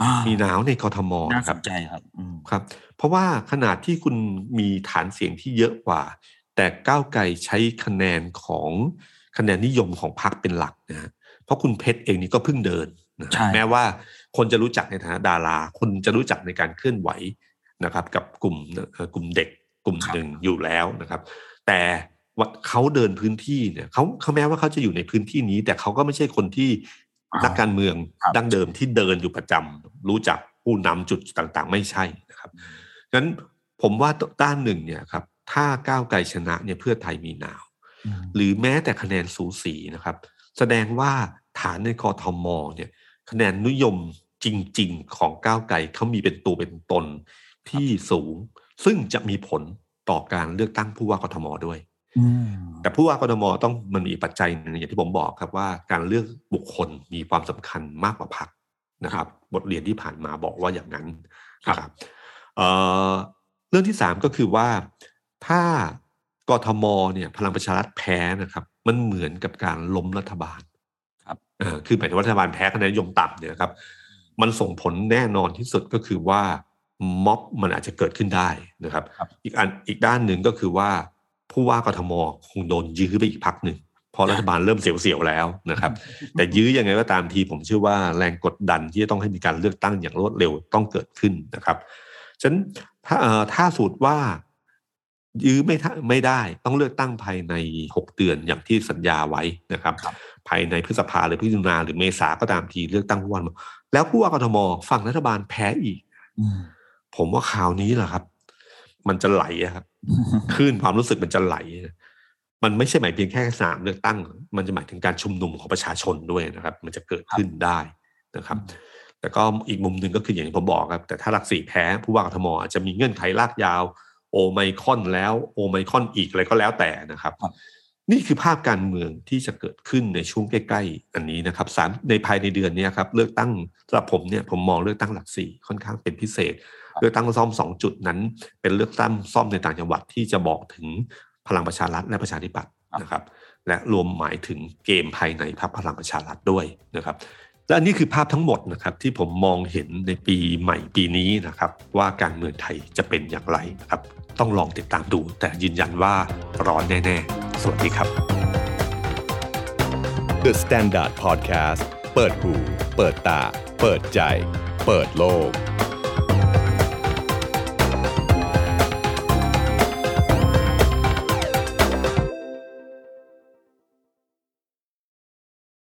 อ่ามีหนาวในกทมน่าคสรับนใจครับอืมครับ เพราะว่าขนาดที่คุณมีฐานเสียงที่เยอะกว่า แต่ก้าวไกลใช้คะแนนของคะแนนนิยมของพรรคเป็นหลักนะฮะเพราะคุณเพชรเองนี่ก็เพิ่งเดินนะใช่แม้ว่าคนจะรู้จักในฐานะดารา คนจะรู้จักในการเคลื่อนไหวนะครับ กับกลุ่มเอ่อกลุ่มเด็กกลุ่มหนึ่งอยู่แล้วนะครับ แต่ ว่าเขาเดินพื้นที่เนี่ยเขาเขาแม้ว่าเขาจะอยู่ในพื้นที่นี้ แต่เขาก็ไม่ใช่คนที่อ่านันักการเมืองครับดั้งเดิมที่เดินอยู่ประจำรู้จักผู้นำจุดต่างๆ ไม่ใช่นะครับงั้นผมว่าด้านหนึ่งเนี่ยครับ ถ้าก้าวไกลชนะเนี่ยเพื่อไทยมีหนาวอืมหรือแม้แต่คะแนนสูสีนะครับ แสดงว่าฐานในกทมเนี่ย คะแนนนิยมจริง ๆ ของก้าวไกลเขามีเป็นตัวเป็นตนที่สูง ซึ่งจะมีผลต่อการเลือกตั้งผู้ว่ากทมด้วยอืม แต่ผู้ว่ากทมต้องมันมีปัจจัยหนึ่งอย่างที่ผมบอกครับว่าการเลือกบุคคลมีความสำคัญมากกว่าพรรคนะครับ บทเรียนที่ผ่านมาบอกว่าอย่างนั้นนะครับเอ่อเรื่องที่สามก็คือว่าถ้ากทมเนี่ยพลังประชารัฐแพ้นะครับ มันเหมือนกับการล้มรัฐบาลครับเออคือหมายถึงว่ารัฐบาลแพ้คะแนนนิยมต่ำเนี่ยครับ มันส่งผลแน่นอนที่สุดก็คือว่าม็อบมันอาจจะเกิดขึ้นได้นะครับครับอีกอันอีกด้านหนึ่งก็คือว่า ผู้ว่ากทมคงโดนยื้อไปอีกพักหนึ่งเพราะรัฐบาลเริ่มเสียวๆแล้วนะครับ แต่ยื้อยังไงก็ตามทีผมเชื่อว่าแรงกดดันที่จะต้องให้มีการเลือกตั้งอย่างรวดเร็วต้องเกิดขึ้นนะครับฉะนั้นถ้าเอ่อถ้าสูตรว่ายื้อไม่ทะไม่ได้ต้องเลือกตั้งภายในหกเดือนอย่างที่สัญญาไว้นะครับครับภายในพฤษภาหรือพฤศจิกาหรือเมษาก็ตามทีเลือกตั้งผู้ว่าแล้วผู้ว่ากทมฝั่งรัฐบาลแพ้อีกอืมผมว่าข่าวนี้แหละครับ มันจะไหลอะครับคลื่นความรู้สึกมันจะไหล มันไม่ใช่หมายเพียงแค่สนามเลือกตั้ง มันจะหมายถึงการชุมนุมของประชาชนด้วยนะครับ มันจะเกิดขึ้นได้นะครับ แต่ก็อีกมุมหนึ่งก็คืออย่างที่ผมบอกครับ แต่ถ้าหลักสี่แพ้ผู้ว่ากทมอาจจะมีเงื่อนไขลากยาว โอไมคอนแล้วโอไมคอนอีกอะไรก็แล้วแต่นะครับครับนี่คือภาพการเมืองที่จะเกิดขึ้นในช่วงใกล้ๆอันนี้นะครับสามในภายในเดือนเนี้ครับเลือกตั้งสำหรับผมเนี่ยผมมองเลือกตั้งหลักสี่ค่อนข้างเป็นพิเศษ เลือกตั้งซ่อมสองจุดนั้น เป็นเลือกตั้งซ่อมในต่างจังหวัดที่จะบอกถึงพลังประชารัฐและประชาธิปัตย์นะครับ และรวมหมายถึงเกมภายในพรรคพลังประชารัฐด้วยนะครับและอันนี้คือภาพทั้งหมดนะครับที่ผมมองเห็นในปีใหม่ปีนี้นะครับ ว่าการเมืองไทยจะเป็นอย่างไรนะครับ ต้องลองติดตามดู แต่ยืนยันว่าร้อนแน่ ๆ สวัสดีครับ The Standard Podcast เปิดหู เปิดตา เปิดใจ เปิดโลก